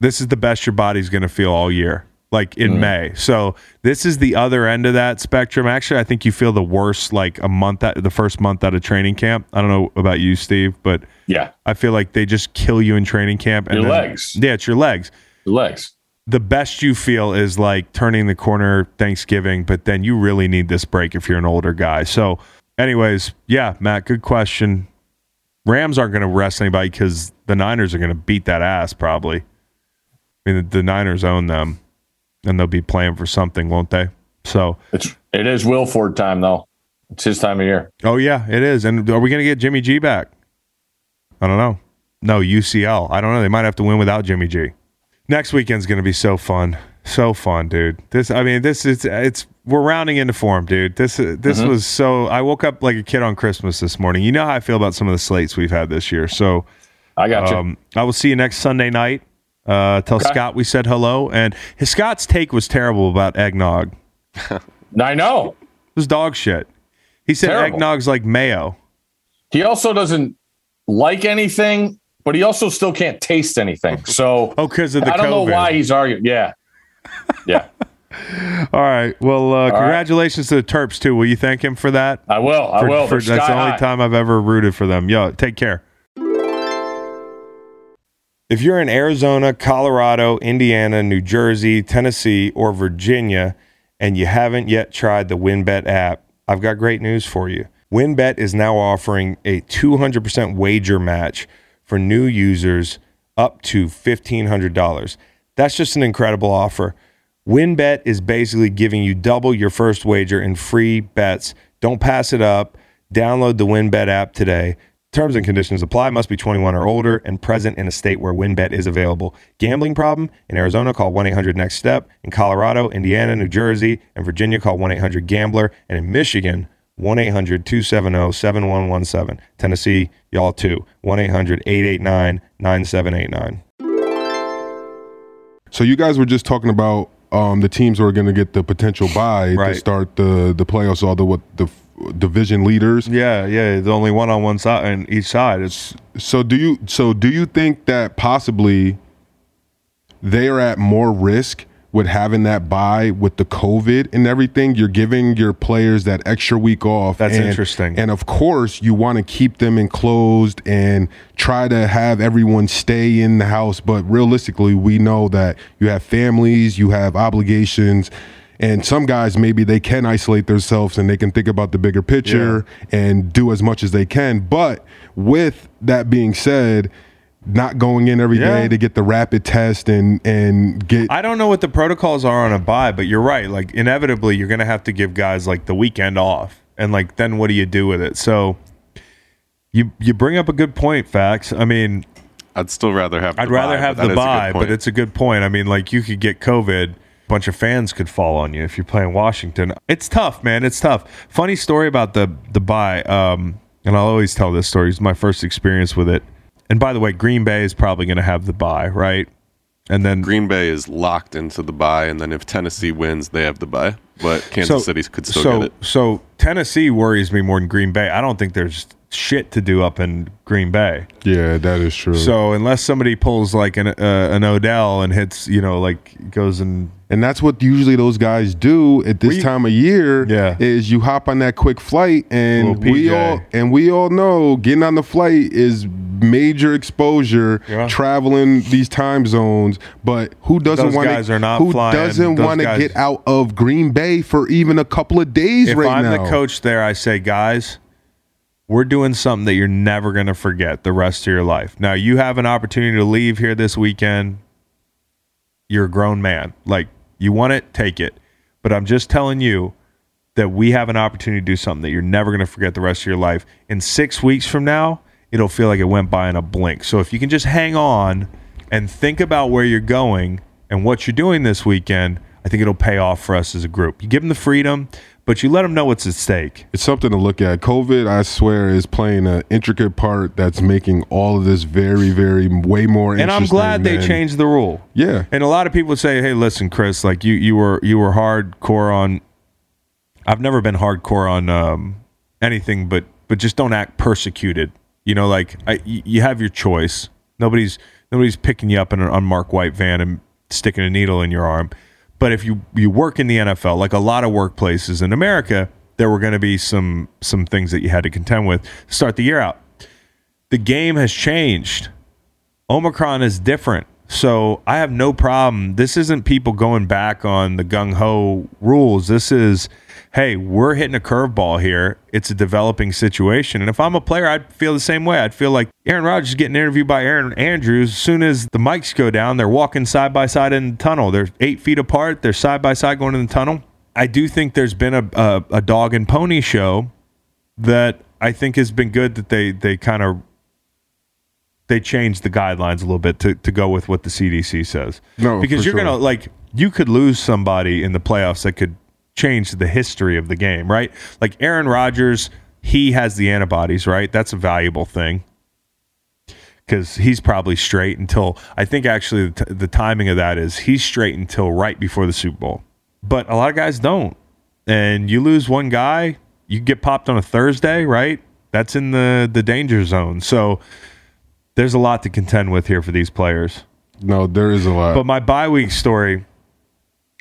this is the best your body's going to feel all year, like in May. So this is the other end of that spectrum. Actually, I think you feel the worst like a month, at the first month out of training camp. I don't know about you, Steve, but Yeah, I feel like they just kill you in training camp. And Your then- legs. Yeah, it's your legs the legs. The best you feel is like turning the corner Thanksgiving, but then you really need this break if you're an older guy. So, anyways, yeah, Matt, good question. Rams aren't going to rest anybody because the Niners are going to beat that ass probably. I mean, the, the Niners own them, and they'll be playing for something, won't they? So It's it is Wilford time though. It's his time of year. Oh yeah, it is. And are we going to get Jimmy G back? I don't know. No UCL. I don't know. They might have to win without Jimmy G. Next weekend's going to be so fun, so fun, dude. This, I mean, this is it's we're rounding into form, dude. This this was so. I woke up like a kid on Christmas this morning. You know how I feel about some of the slates we've had this year. So I got you. um, I will see you next Sunday night. Uh, tell Okay. Scott we said hello. And his Scott's take was terrible about eggnog. (laughs) I know. was dog shit. He said Terrible. eggnog's like mayo. He also doesn't like anything, but he also still can't taste anything. (laughs) So Oh, because of the I don't COVID. know why he's arguing. Yeah. Yeah. (laughs) All right. Well, uh, right. congratulations to the Terps too. Will you thank him for that? I will. I For- will. for- that's the only high. time I've ever rooted for them. Yo, take care. If you're in Arizona, Colorado, Indiana, New Jersey, Tennessee, or Virginia, and you haven't yet tried the WynnBET app, I've got great news for you. WynnBET is now offering a 200% wager match for new users up to $1,500. That's just an incredible offer. WynnBET is basically giving you double your first wager in free bets. Don't pass it up. Download the WynnBET app today. Terms and conditions apply. Must be 21 or older and present in a state where WynnBET is available. Gambling problem? In Arizona, call 1 800 NEXT STEP. In Colorado, Indiana, New Jersey, and Virginia, call 1 800 GAMBLER. And in Michigan, 1 800 270 7117. Tennessee, y'all too. 1 800 889 9789. So you guys were just talking about um, the teams who are going to get the potential buy Right. to start the the playoffs. All the what the division leaders. Yeah, yeah. There's only one on one side and each side. It's So do you so do you think that possibly they are at more risk with having that buy with the COVID and everything? You're giving your players that extra week off. That's and- interesting. And of course, you want to keep them enclosed and try to have everyone stay in the house. But realistically, we know that you have families, you have obligations. And some guys maybe they can isolate themselves and they can think about the bigger picture and do as much as they can. But with that being said, not going in every day Yeah. to get the rapid test and and get I don't know what the protocols are on a bye, but you're right. Like inevitably, you're gonna have to give guys like the weekend off, and like then what do you do with it? So you you bring up a good point, facts. I mean, I'd still rather have. I'd rather bye, have the is a good bye, but it's a good point. I mean, like you could get COVID, a bunch of fans could fall on you if you're playing Washington. It's tough, man. It's tough. Funny story about the the bye, um, and I'll always tell this story. It's my first experience with it. And by the way, Green Bay is probably going to have the buy, right? And then Green Bay is locked into the buy, and then if Tennessee wins, they have the buy. But Kansas City could still so, get it. So Tennessee worries me more than Green Bay. I don't think there's shit to do up in Green Bay. yeah, that is true. So unless somebody pulls like an uh, an Odell and hits, you know, like goes and And that's what usually those guys do at this We- time of year. Yeah. is you hop on that quick flight, and we all and we all know getting on the flight is major exposure. Yeah. Traveling these time zones, but who doesn't want guys to? are not who flying. doesn't want to get out of Green Bay for even a couple of days if right I'm now? the coach there, I say, guys, we're doing something that you're never going to forget the rest of your life. Now you have an opportunity to leave here this weekend. You're a grown man. Like you want it, take it. But I'm just telling you that we have an opportunity to do something that you're never going to forget the rest of your life. In six weeks from now, it'll feel like it went by in a blink. So if you can just hang on and think about where you're going and what you're doing this weekend, I think it'll pay off for us as a group. You give them the freedom, but you let them know what's at stake. It's something to look at. COVID, I swear, is playing an intricate part that's making all of this very, very way more. And I'm glad they changed the rule. Yeah, And a lot of people say, "Hey, listen, Chris, like you you were you were hardcore on I've never been hardcore on um, anything but but just don't act persecuted. You know, like I, you have your choice. Nobody's nobody's picking you up in an unmarked white van and sticking a needle in your arm. But if you you work in the NFL, like a lot of workplaces in America, there were going to be some some things that you had to contend with to start the year out. The game has changed. Omicron is different. So I have no problem. This isn't people going back on the gung ho rules. This is, hey, we're hitting a curveball here. It's a developing situation. And if I'm a player, I'd feel the same way. I'd feel like Aaron Rodgers is getting interviewed by Erin Andrews. As soon as the mics go down, they're walking side by side in the tunnel. They're eight feet apart. They're side by side going in the tunnel. I do think there's been a, a, a dog and pony show that I think has been good that they they kind of they changed the guidelines a little bit to, to go with what the CDC says. No, because you're sure. gonna like you could lose somebody in the playoffs that could change the history of the game, right? Like Aaron Rodgers, he has the antibodies, right? That's a valuable thing because he's probably straight until I think actually the, t- the timing of that is he's straight until right before the Super Bowl. But a lot of guys don't, and you lose one guy, you get popped on a Thursday, right? That's in the the danger zone. So there's a lot to contend with here for these players. No, there is a lot. But my bye week story,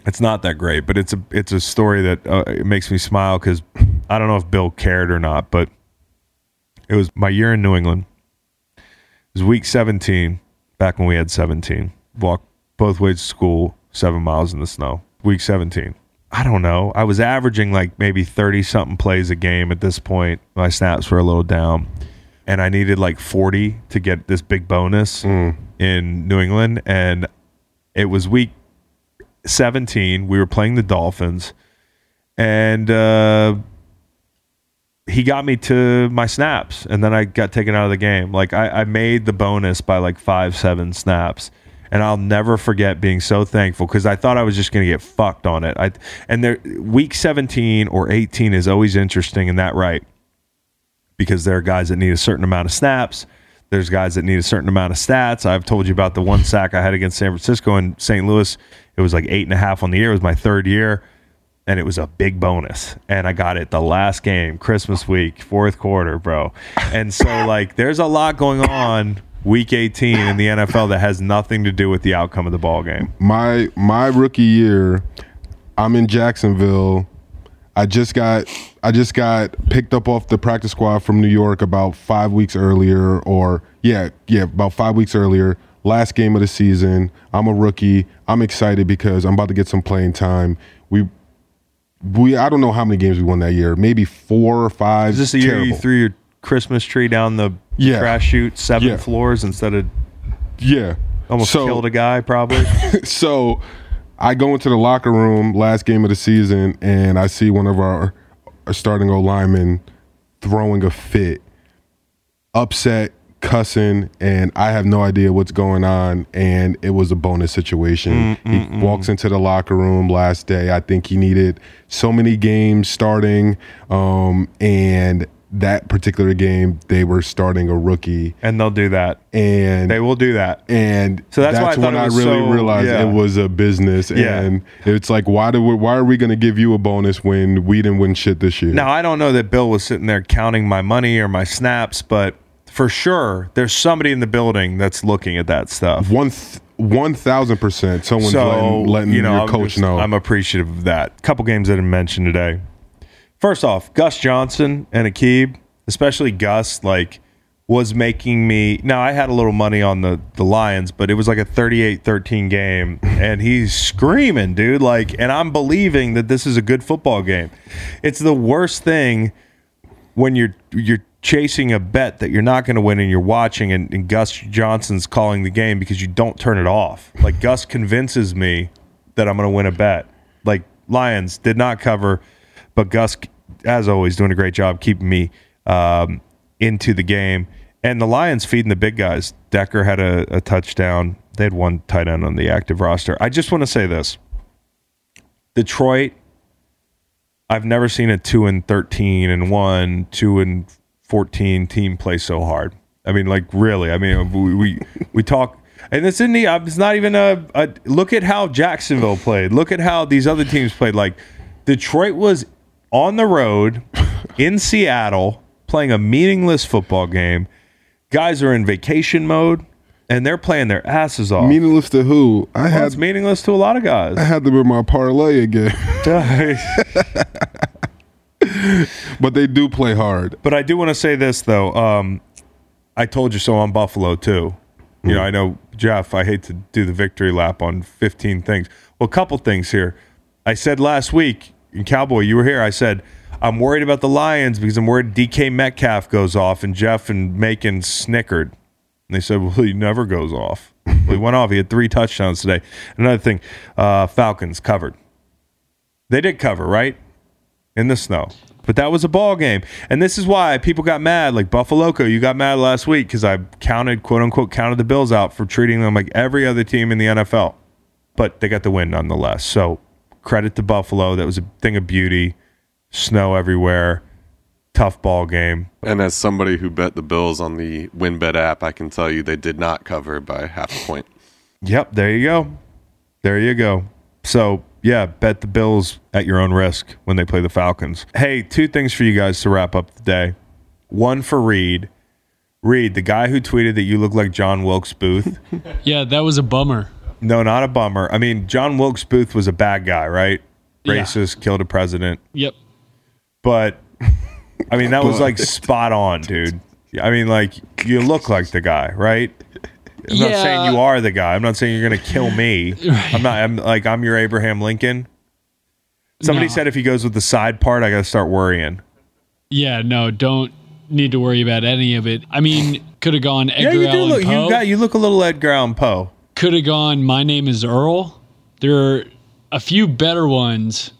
it's not that great, but it's a it's a story that uh, it makes me smile because I don't know if Bill cared or not, but it was my year in New England. It was week 17, back when we had 17. Walked both ways to school, seven miles in the snow. Week 17. I don't know. I was averaging like maybe 30 something plays a game at this point. My snaps were a little down. And I needed like 40 to get this big bonus in New England. And it was week 17. We were playing the Dolphins. And uh, he got me to my snaps. And then I got taken out of the game. Like I, I made the bonus by like five, seven snaps. And I'll never forget being so thankful because I thought I was just going to get fucked on it. I and there week 17 or 18 is always interesting in that right because there are guys that need a certain amount of snaps. There's guys that need a certain amount of stats. I've told you about the one sack I had against San Francisco and St. Louis. It was like eight and a half on the year. It was my third year, and it was a big bonus. And I got it the last game, Christmas week, fourth quarter, bro. And so, (laughs) like, there's a lot going on week 18 in the NFL that has nothing to do with the outcome of the ball game. my my rookie year, I'm in Jacksonville. I just got I just got picked up off the practice squad from New York about five weeks earlier, or yeah, yeah, about five weeks earlier. Last game of the season. I'm a rookie. I'm excited because I'm about to get some playing time. We we I don't know how many games we won that year. Maybe four or five. Is this the year you threw your Christmas tree down the Yeah. trash chute seven Yeah. floors instead of Yeah. almost So- killed a guy, probably? (laughs) so I go into the locker room last game of the season and I see one of our, starting O linemen throwing a fit, upset, cussing, and I have no idea what's going on. And it was a bonus situation. Mm, he mm, mm. walks into the locker room last day. I think he needed so many games starting. Um, and that particular game, they were starting a rookie. and they'll do that. And They will do that. and So that's why I when I really so- realized yeah. it was a business. Yeah. And it's like, why do we, why are we going to give you a bonus when we didn't win shit this year? Now I don't know that Bill was sitting there counting my money or my snaps, but for sure there's somebody in the building that's looking at that stuff. one th- one thousand percent. Someone's so letting, letting you know, your I'm coach just- know. I'm appreciative of that. Couple games that I mentioned today. First off, Gus Johnson and Aqib, especially Gus, like was making me now I had a little money on the the Lions, but it was like a 38-13 game and he's screaming, dude, like and I'm believing that this is a good football game. It's the worst thing when you're you're chasing a bet that you're not going to win and you're watching and, and Gus Johnson's calling the game because you don't turn it off. Like Gus convinces me that I'm going to win a bet. Like Lions did not cover, but Gus, as always, doing a great job keeping me um, into the game. And the Lions feeding the big guys. Decker had a, a touchdown. They had one tight end on the active roster. I just want to say this: Detroit I've never seen a two and thirteen and one, two and fourteen team play so hard. I mean, like really. I mean, we we, we talk, and it's in the. uh, It's not even a, a. Look at how Jacksonville played. Look at how these other teams played. Like Detroit was on the road in Seattle playing a meaningless football game. Guys are in vacation mode, and they're playing their asses off. meaningless to who? I Well, had it's meaningless to a lot of guys. I had them in my parlay again, (laughs) (laughs) but they do play hard. But I do want to say this though. Um, I told you so on Buffalo too. You know, I know Jeff. I hate to do the victory lap on 15 things. Well, a couple things here. I said last week in Cowboy, you were here. I said I'm worried about the Lions because I'm worried DK Metcalf goes off, and Jeff and Macon snickered. And they said, "Well, he never goes off." (laughs) well, he went off. He had three touchdowns today. Another thing, uh, Falcons covered. They did cover, right? In the snow. But that was a ball game. And this is why people got mad. Like Buffaloco, you got mad last week because I counted, quote unquote, counted the Bills out for treating them like every other team in the NFL. But they got the win nonetheless. So credit to Buffalo. That was a thing of beauty. Snow everywhere. Tough ball game. And as somebody who bet the Bills on the WynnBET app, I can tell you they did not cover by half a point. Yep, there you go. There you go. So, yeah, bet the Bills at your own risk when they play the Falcons. Hey, two things for you guys to wrap up the day. One for Reed. Reed, the guy who tweeted that you look like John Wilkes Booth. (laughs) Yeah, that was a bummer. no, not a bummer. I mean, John Wilkes Booth was a bad guy, right? Yeah. Racist, killed a president. Yep. But I mean, that was like (laughs) spot on, dude. I mean, like you look like the guy, right? I'm not saying you are the guy. I'm not saying you're gonna kill me. I'm not. I'm like I'm your Abraham Lincoln. Somebody No. said if he goes with the side part, I gotta start worrying. Yeah, no, don't need to worry about any of it. I mean, could have gone Yeah, Edgar you do Allan look. Poe. You got. You look a little Edgar Allan Poe. could have gone My Name is Earl. There are a few better ones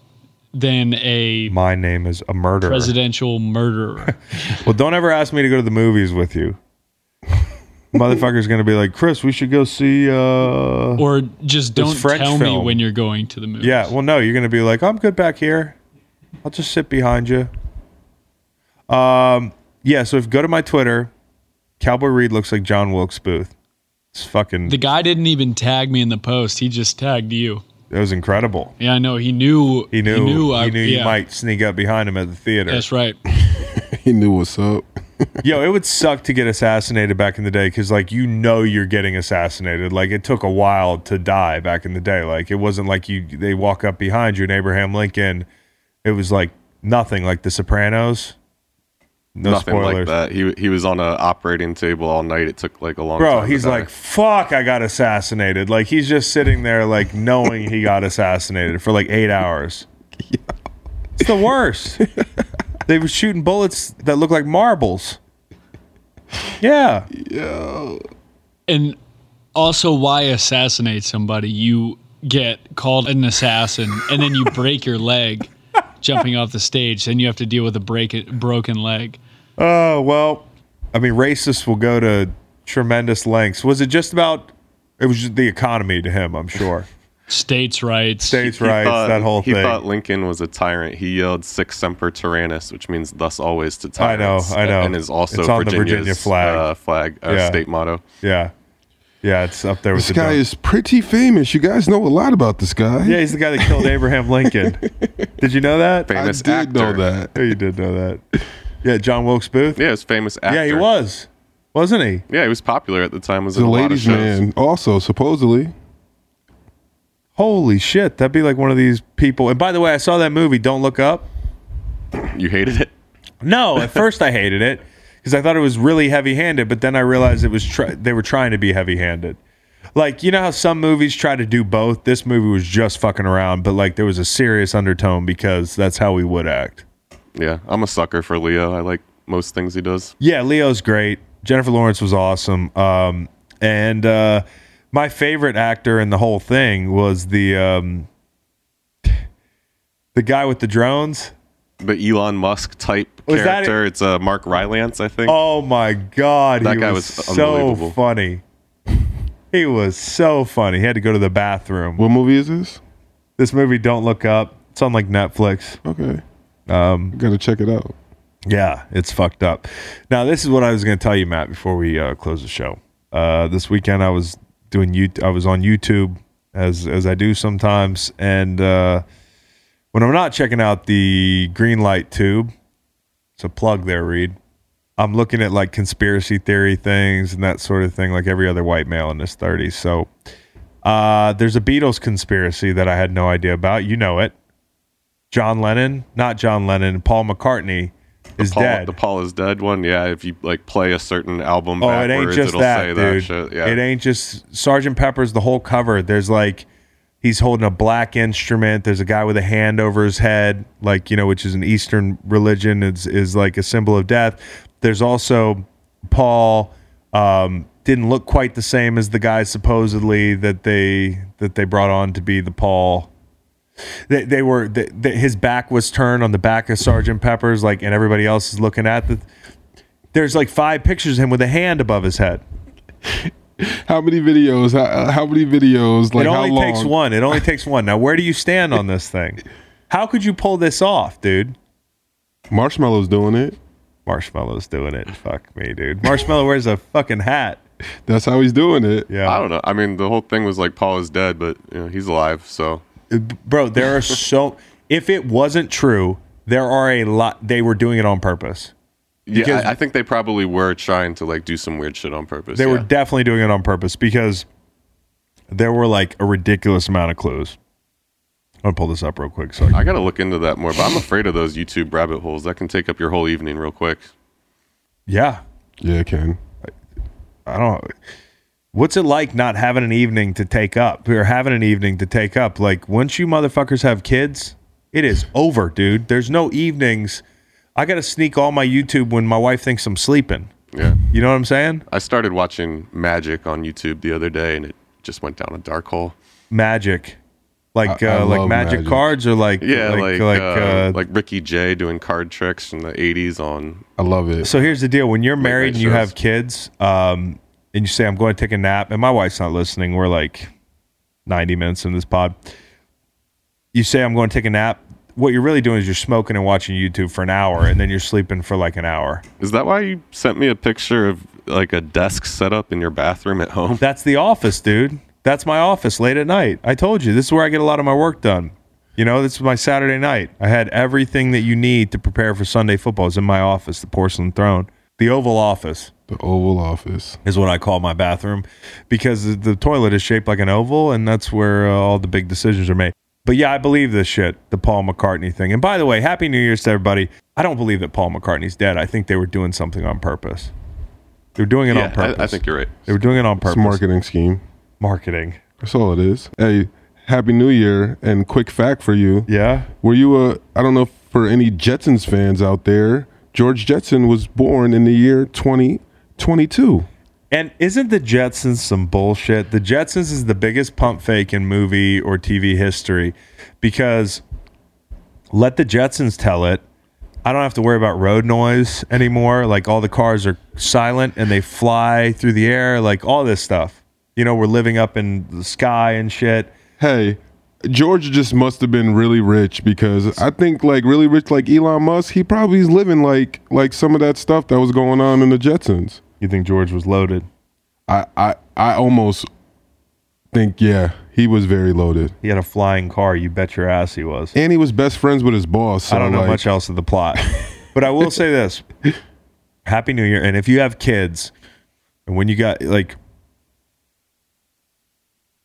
than a My name is a murderer. presidential murderer. (laughs) Well, don't ever ask me to go to the movies with you. Motherfucker's gonna be like, Chris, we should go see. uh or just don't French tell me when you're going to the movie. Yeah, well, no, you're going to be like, I'm good back here. I'll just sit behind you. Um, yeah. So if you go to my Twitter, Cowboy Reed looks like John Wilkes Booth. It's fucking. The guy didn't even tag me in the post. He just tagged you. it was incredible. Yeah, I know. He knew. He knew. He knew, I, you yeah, might sneak up behind him at the theater. That's right. (laughs) He knew what's up. (laughs) Yo, it would suck to get assassinated back in the day because, like, you know, you're getting assassinated. Like, it took a while to die back in the day. Like, it wasn't like you they walk up behind you and Abraham Lincoln. It was like nothing, like The Sopranos. No Nothing spoilers. like that. He he was on an operating table all night. It took like a long Bro, time. he's like, fuck, I got assassinated. Like, he's just sitting there, like, knowing he got assassinated for like eight hours. (laughs) It's the worst. (laughs) they were shooting bullets that look like marbles. Yeah. Yeah. And also, why assassinate somebody? You get called an assassin, and then you break your leg (laughs) jumping off the stage. Then you have to deal with a break broken leg. Oh, well, I mean, racists will go to tremendous lengths. Was it just about, it was just the economy to him, I'm sure. States' rights. States' He rights, thought- that whole he thing. He thought Lincoln was a tyrant. He yelled "Sic semper tyrannis," which means "thus always to tyrants." I know. I know. and is also It's on the Virginia flag. uh, flag uh, Yeah. state motto. yeah. Yeah, it's up there with This the guy dome. is pretty famous. You guys know a lot about this guy. Yeah, he's the guy that killed Abraham Lincoln. (laughs) Did you know that? I Famous did actor. know that. Yeah, you did know that. Yeah, John Wilkes Booth. Yeah, his famous actor. Yeah, he was, wasn't he? Yeah, he was popular at the time. Was He's in a a lot of ladies' shows. man, also supposedly. Holy shit, that'd be like one of these people. And by the way, I saw that movie. Don't look up. You hated it. No, at (laughs) first I hated it because I thought it was really heavy-handed, but then I realized it was try- they were trying to be heavy-handed. Like you know how some movies try to do both. This movie was just fucking around, but like there was a serious undertone because that's how we would act. Yeah, I'm a sucker for Leo. I like most things he does. Yeah, Leo's great. Jennifer Lawrence was awesome. Um, and uh, my favorite actor in the whole thing was the um, the guy with the drones. The Elon Musk type Was character. It's uh, Mark Rylance, I think. Oh my god, That he guy was, was so funny. He was so funny. He had to go to the bathroom. What movie is this? This movie, Don't Look Up. It's on like Netflix. Okay. Um, Gotta check it out. Yeah, it's fucked up. Now, this is what I was going to tell you, Matt, before we uh, close the show. Uh, this weekend, I was doing you. I was on YouTube as as I do sometimes, and uh, when I'm not checking out the green light tube, it's a plug there, Reed. I'm looking at like conspiracy theory things and that sort of thing, like every other white male in his 30s. So, uh, there's a Beatles conspiracy that I had no idea about. You know it. John Lennon, not John Lennon, Paul McCartney is Paul, dead. The Paul is dead one. Yeah, if you like play a certain album Oh, it ain't just that, dude. that. Yeah. It ain't just Sergeant Pepper's the whole cover. There's like he's holding a black instrument. There's a guy with a hand over his head, like you know, which is an Eastern religion. Is is like a symbol of death. There's also Paul. Um, didn't look quite the same as the guy supposedly that they that they brought on to be the Paul. They, they were they, they, his back was turned on the back of Sergeant Pepper's, like, and everybody else is looking at the. There's like five pictures of him with a hand above his head. (laughs) How many videos? How, how many videos? Like it how only long? takes one. It only takes one. Now, where do you stand on this thing? How could you pull this off, dude? Marshmello's doing it. Marshmello's doing it. Fuck me, dude. Marshmello wears a fucking hat. That's how he's doing it. Yeah. I don't know. I mean, the whole thing was like Paul is dead, but you know, he's alive. So Bro, there are (laughs) so. If it wasn't true, there are a lot. They were doing it on purpose. yeah, I, I think they probably were trying to like do some weird shit on purpose. They were definitely doing it on purpose because there were like a ridiculous amount of clues. I'm gonna pull this up real quick. So I gotta look into that more, but I'm afraid of those YouTube rabbit holes. That can take up your whole evening real quick. yeah, Yeah, Ken. I don't. What's it like not having an evening to take up or having an evening to take up? Like once you motherfuckers have kids, it is over, dude. There's no evenings. I got to sneak all my YouTube when my wife thinks I'm sleeping. Yeah. You know what I'm saying? I started watching Magic on YouTube the other day, and it just went down a dark hole. Magic, like I- I uh, like magic, Magic. cards or like Yeah, like like like, uh, uh, like Ricky Jay doing card tricks from the '80s on. I love it. So here's the deal: when you're married and you have kids, um, and you say, "I'm going to take a nap," and my wife's not listening. We're like 90 minutes in this pod. You say, "I'm going to take a nap." What you're really doing is you're smoking and watching YouTube for an hour, and then you're sleeping for like an hour. Is that why you sent me a picture of like a desk set up in your bathroom at home? That's the office, dude. That's my office late at night. I told you this is where I get a lot of my work done. You know, this is my Saturday night. I had everything that you need to prepare for Sunday football is in my office, the porcelain throne, the Oval Office. The Oval Office. is what I call my bathroom because the- the toilet is shaped like an oval, and that's where uh, all the big decisions are made. But yeah, I believe this shit, the Paul McCartney thing. And by the way, Happy New Year's to everybody. I don't believe that Paul McCartney's dead. I think they were doing something on purpose. They were doing it yeah, on purpose. I, I think you're right. they were doing it on It's a purpose. marketing scheme. Marketing. That's all it is. Hey, Happy New Year and quick fact for you. Yeah. Were you a I don't know for any Jetsons fans out there, George Jetson was born in the year 2022. And isn't the Jetsons some bullshit? The Jetsons is the biggest pump fake in movie or TV history because let the Jetsons tell it. I don't have to worry about road noise anymore. Like all the cars are silent and they fly through the air, like all this stuff. You know, we're living up in the sky and shit. Hey, George just must have been really rich because I think like really rich like Elon Musk, he probably is living like like some of that stuff that was going on in the Jetsons. You think George was loaded? I I I almost think yeah, he was very loaded. He had a flying car. You bet your ass he was. And he was best friends with his boss. So I don't know like, much else of the plot, (laughs) but I will say this: Happy New Year! And if you have kids, and when you got like,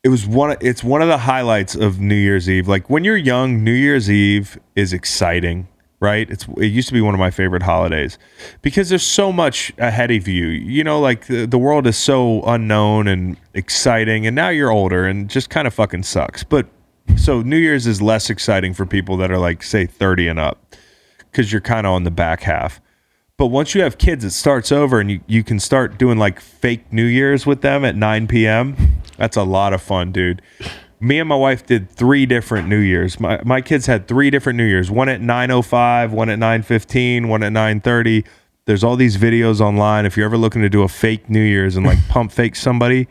it was one. It's one of the highlights of New Year's Eve. Like when you're young, New Year's Eve is exciting, right? It's it used to be one of my favorite holidays because there's so much ahead of you. You know, like the, the world is so unknown and exciting, and now you're older and just kind of fucking sucks. But so New Year's is less exciting for people that are like say 30 and up because you're kind of on the back half. But once you have kids, it starts over and you, you can start doing like fake New Year's with them at 9 p.m. That's a lot of fun, dude. Me and my wife did three different New Year's. My, my kids had three different New Year's. One at 9.05, one at 9.15, one at 9.30. There's all these videos online. If you're ever looking to do a fake New Year's and like (laughs) pump fake somebody,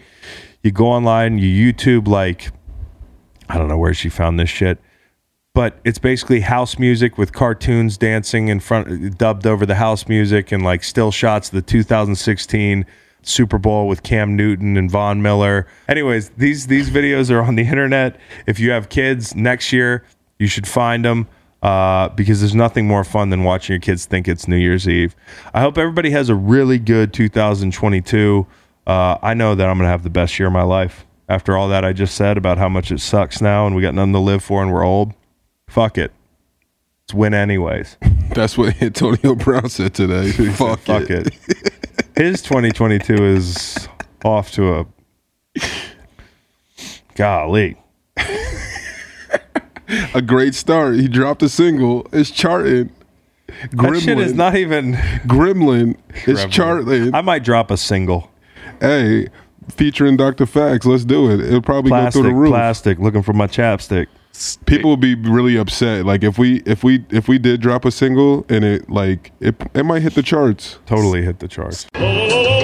you go online, you YouTube like, I don't know where she found this shit but it's basically house music with cartoons dancing in front dubbed over the house music and like still shots of the 2016 Super Bowl with Cam Newton and Von Miller. Anyways, these these videos are on the internet. If you have kids next year, you should find them uh, because there's nothing more fun than watching your kids think it's New Year's Eve. I hope everybody has a really good 2022. Uh, I know that I'm gonna have the best year of my life. After all that I just said about how much it sucks now and we got nothing to live for and we're old fuck it. Let's win anyways. That's what Antonio Brown said today. (laughs) Fuck, Fuck it. it. His 2022 is off to a golly. A great start. He dropped a single. It's charting. That shit is not even Gremlin is Gremlin. charting. I might drop a single. hey, featuring Dr. Fax. Let's do it. It'll probably Plastic, go through the roof. plastic, looking for my chapstick. People would be really upset. Like if we if we if we did drop a single and it like it it might hit the charts. Totally hit the charts. Oh, oh, oh, oh.